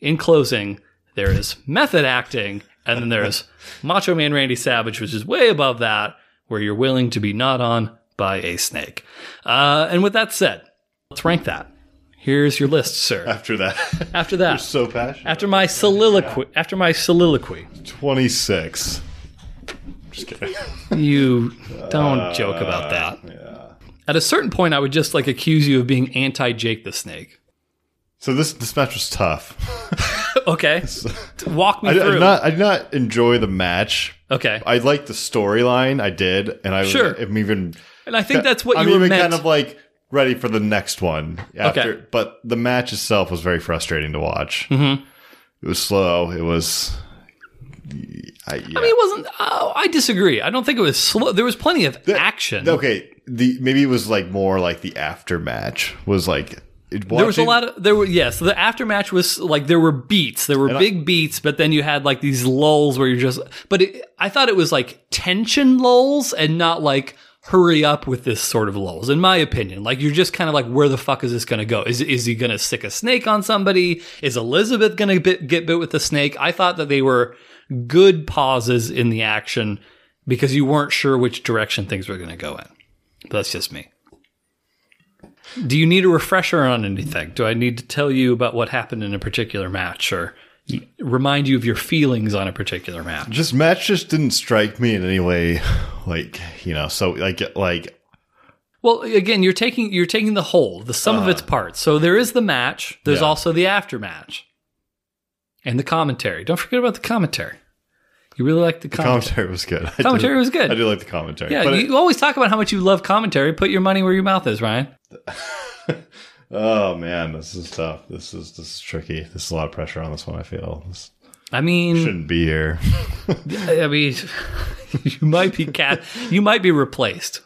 in closing, there is method acting, and then there's Macho Man Randy Savage, which is way above that, where you're willing to be gnawed on by a snake. Uh, and with that said, let's rank that. Here's your list, sir.
After that,
After that,
you're so passionate.
after my soliloquy, after my soliloquy,
Twenty six. Just kidding.
you don't joke about that. At a certain point, I would just like accuse you of being anti Jake the Snake.
So this this match was tough.
Okay, walk me
I, I
through.
did not I did not enjoy the match.
okay,
I liked the storyline. I did, and I
Sure.
I'm even.
and I think that's what
I'm
you were
even
meant.
kind of like ready for the next one. After,
Okay.
but the match itself was very frustrating to watch.
Mhm.
It was slow. It was. I, yeah.
I mean, it wasn't. Oh, I disagree. I don't think it was slow. There was plenty of action.
okay, the maybe it was like more like the aftermatch was like it,
There was a lot of there were yes. the aftermatch was like there were beats, there were
And I-
big beats, but then you had like these lulls where you're just. But it, I thought it was like tension lulls and not like hurry up with this sort of lulls. In my opinion, like you're just kind of like, where the fuck is this going to go? Is is he going to stick a snake on somebody? Is Elizabeth going to bit, get bit with the snake? I thought that they were good pauses in the action because you weren't sure which direction things were going to go in. But that's just me. Do you need a refresher on anything? Do I need to tell you about what happened in a particular match or remind you of your feelings on a particular match?
just match just didn't strike me in any way like you know so like like
Well, again, you're taking you're taking the whole, the sum of uh-huh. its parts. So there is the match, there's
Yeah.
also the aftermatch. And the commentary. Don't forget about the commentary. You really like the commentary.
the
commentary.
was good I
Commentary
do-
was good.
I do like the commentary
Yeah,
but
you always talk about how much you love commentary. Put your money where your mouth is, Ryan.
oh man this is tough this is this is tricky this is a lot of pressure on this one I feel this
I mean,
shouldn't be here
I mean, you might be cat. You might be replaced.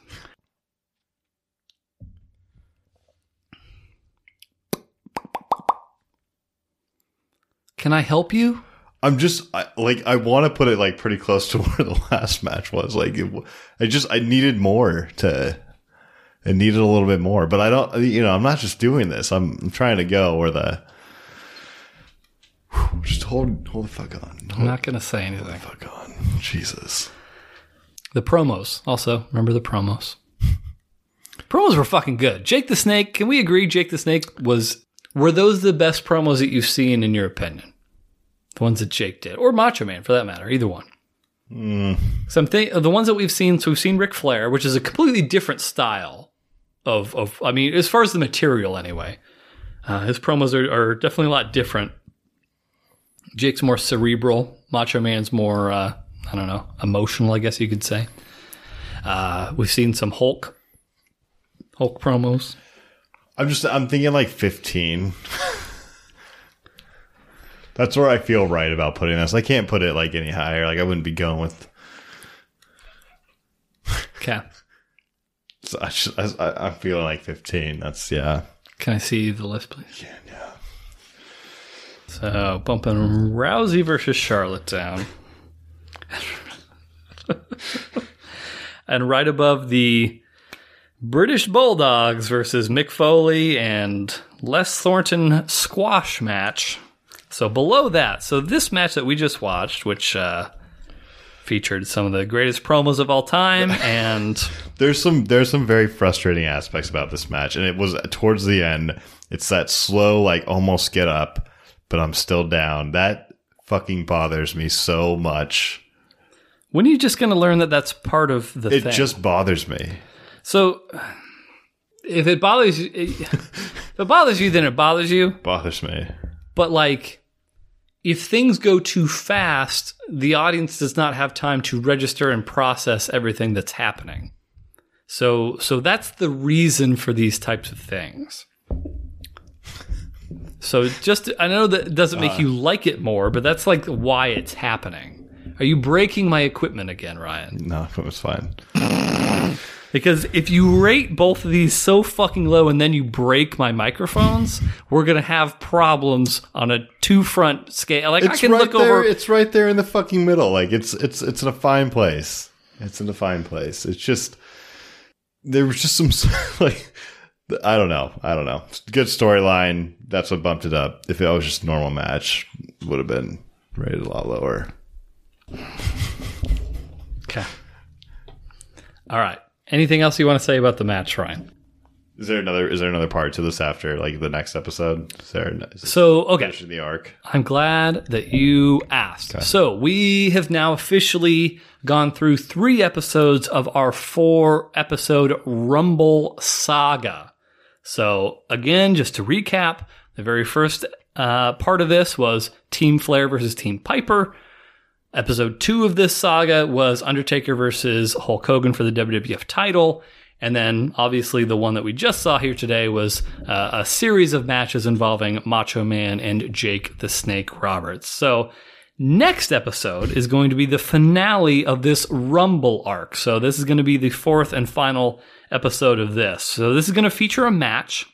Can I help you?
I'm just I, like I want to put it like pretty close to where the last match was. Like it, I just I needed more to. It needed a little bit more, but I don't. You know, I'm not just doing this. I'm, I'm trying to go where the. Whew, Just hold hold the fuck on.
I'm not going to say anything.
the fuck on. Jesus.
The promos also remember the promos. promos were fucking good. Jake the Snake. Can we agree? Jake the Snake was. Were those the best promos that you've seen in your opinion? The ones that Jake did, or Macho Man for that matter, either one. Hmm. Some thi- the ones that we've seen. So we've seen Ric Flair, which is a completely different style of of. I mean, as far as the material, anyway, uh, his promos are, are definitely a lot different. Jake's more cerebral. Macho Man's more, uh, I don't know, emotional. I guess you could say. Uh, we've seen some Hulk, Hulk promos.
I'm just I'm thinking like 15. That's where I feel right about putting this. I can't put it like any higher. Like I wouldn't be going with.
Okay,
I just, I, I'm feeling like 15. That's yeah.
can I see the list, please? Yeah, yeah. So bumping Rousey versus Charlotte down, and right above the British Bulldogs versus Mick Foley and Les Thornton squash match. So below that, so this match that we just watched, which uh, featured some of the greatest promos of all time, and
There's some there's some very frustrating aspects about this match, and it was towards the end. It's that slow, like almost get up, but I'm still down. That fucking bothers me so much.
when are you just going to learn that that's part of the
It
thing?
just bothers me.
So, if it bothers you, if it bothers you, then it bothers you.
Bothers me.
But like, if things go too fast, the audience does not have time to register and process everything that's happening. So, so that's the reason for these types of things. So, just I know that it doesn't make uh. you like it more, but that's like why it's happening. Are you breaking my equipment again, Ryan?
No, it was fine.
Because if you rate both of these so fucking low and then you break my microphones, we're gonna have problems on a two front scale. Like I
It's
can
right
look
there.
over.
It's right there in the fucking middle. Like it's it's it's in a fine place. It's in a fine place. It's just there was just some like I don't know. I don't know. Good storyline. That's what bumped it up. If it was just a normal match, would have been rated a lot lower.
Okay. All right. Anything else you want to say about the match, Ryan?
Is there another? Is there another part to this after like the next episode? Is there? Is
So okay,
finishing the arc?
I'm glad that you asked. So we have now officially gone through three episodes of our four episode Rumble saga. So again, just to recap, the very first uh, part of this was Team Flair versus Team Piper. Episode two of this saga was Undertaker versus Hulk Hogan for the WWF title. And then obviously the one that we just saw here today was uh, a series of matches involving Macho Man and Jake the Snake Roberts. So Next episode is going to be the finale of this Rumble arc. So this is going to be the fourth and final episode of this. So this is going to feature a match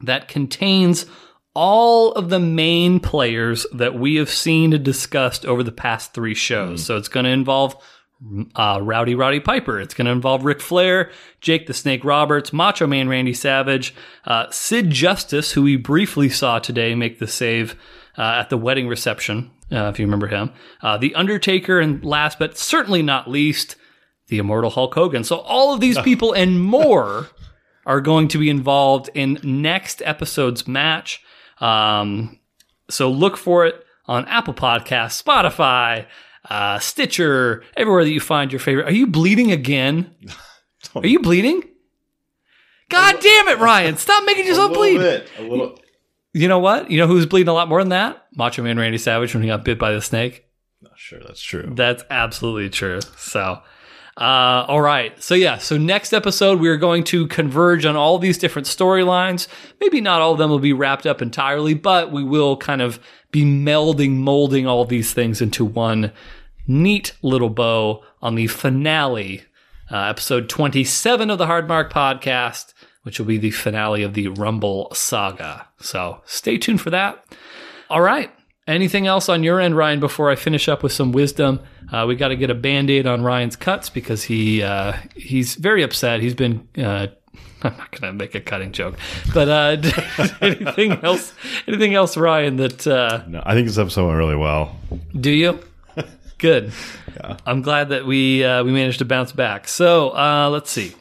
that contains all of the main players that we have seen and discussed over the past three shows. So it's going to involve uh, Rowdy Roddy Piper. It's going to involve Ric Flair, Jake the Snake Roberts, Macho Man Randy Savage, uh, Sid Justice, who we briefly saw today make the save uh, at the wedding reception, uh, if you remember him, uh, The Undertaker, and last but certainly not least, the immortal Hulk Hogan. So all of these people and more are going to be involved in next episode's match. Um, so look for it on Apple Podcasts, Spotify, uh, Stitcher, everywhere that you find your favorite. Are you bleeding again? Are you bleeding? God damn it, Ryan! Stop making yourself bleed.
bit, a little.
You know what? You know who's bleeding a lot more than that? Macho Man Randy Savage when he got bit by the snake.
Not sure that's true.
That's absolutely true. So, uh, all right. So, yeah. So, next episode, we are going to converge on all these different storylines. Maybe not all of them will be wrapped up entirely, but we will kind of be melding, molding all these things into one neat little bow on the finale, uh, episode 27 of the Hard Mark podcast, which will be the finale of the Rumble saga. So, stay tuned for that. All right. Anything else on your end, Ryan, before I finish up with some wisdom? Uh, we got to get a band aid on Ryan's cuts because he uh, he's very upset. He's been. Uh, I'm not going to make a cutting joke, but uh, anything else? Anything else, Ryan? That uh,
No, I think this episode went really well.
do you? Good. I'm glad that we uh, we managed to bounce back. So uh, let's see.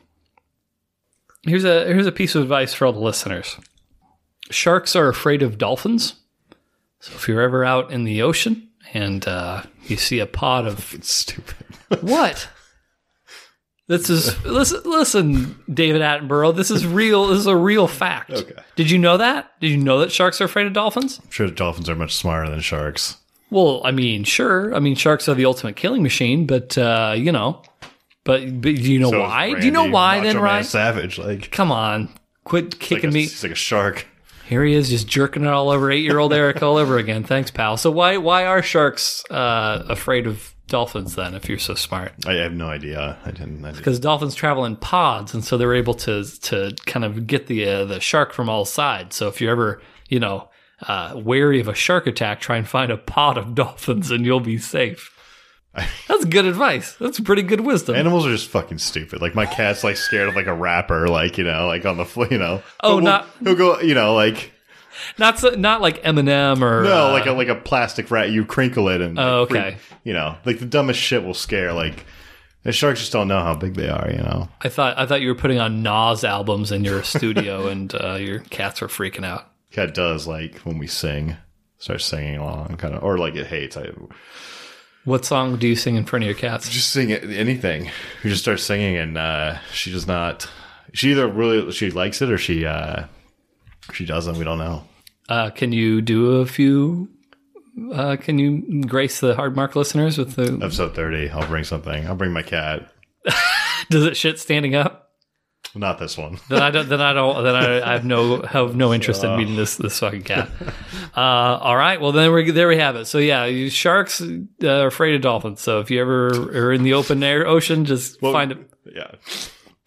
Here's a here's a piece of advice for all the listeners. Sharks are afraid of dolphins. So if you're ever out in the ocean and uh, you see a pod of
It's stupid.
what? This is listen, listen, David Attenborough. This is real. This is a real fact.
Okay.
Did you know that? Did you know that sharks are afraid of dolphins?
I'm sure dolphins are much smarter than sharks.
Well, I mean, sure. I mean, sharks are the ultimate killing machine, but uh, you know, but, but do you know
So
why? do you know why
Macho
then, Ryan?
Savage, like
Come on, quit
like
kicking
a,
me.
He's like a shark.
Here he is, just jerking it all over eight-year-old Eric all over again. Thanks, pal. So why why are sharks uh, afraid of dolphins then? If you're so smart,
I have no idea. I didn't. I didn't.
because dolphins travel in pods, and so they're able to to kind of get the uh, the shark from all sides. So if you're ever you know uh, wary of a shark attack, try and find a pod of dolphins, and you'll be safe. That's good advice. That's pretty good wisdom.
Animals are just fucking stupid. Like my cat's like scared of like a rapper, like you know, like on the fl- you know.
Oh,
He'll-
not-
he'll go, you know, like
not so, not like Eminem or
no,
uh,
like a like a plastic rat. You crinkle it and
Oh,
like,
okay.
you know, like the dumbest shit will scare. Like the sharks just don't know how big they are. You know,
I thought I thought you were putting on Nas albums in your studio, and uh, your cats were freaking out.
cat does like when we sing, starts singing along, kind of, or like it hates. I
What song do you sing in front of your cats?
just sing it, anything. We just start singing, and uh, she does not. She either really she likes it or she uh, she doesn't. We don't know.
Uh, can you do a few? Uh, can you grace the hard mark listeners with the?
Episode thirty. I'll bring something. I'll bring my cat.
Does it shit standing up?
Not this one.
Then I don't. Then I don't. Then I, I have no have no interest in meeting this this fucking cat. Uh, all right. Well, then we there we have it. So yeah, sharks uh, are afraid of dolphins. So if you ever are in the open air ocean, just
Well,
find a
Yeah.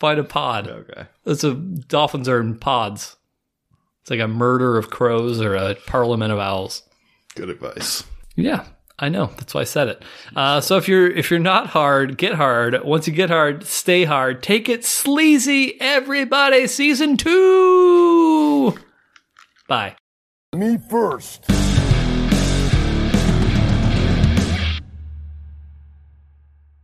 find a pod.
Okay.
It's a dolphins are in pods. It's like a murder of crows or a parliament of owls.
Good advice.
Yeah, I know. That's why I said it. Uh, so if you're if you're not hard, get hard. Once you get hard, stay hard. Take it sleazy, everybody. Season two. Bye.
Me first.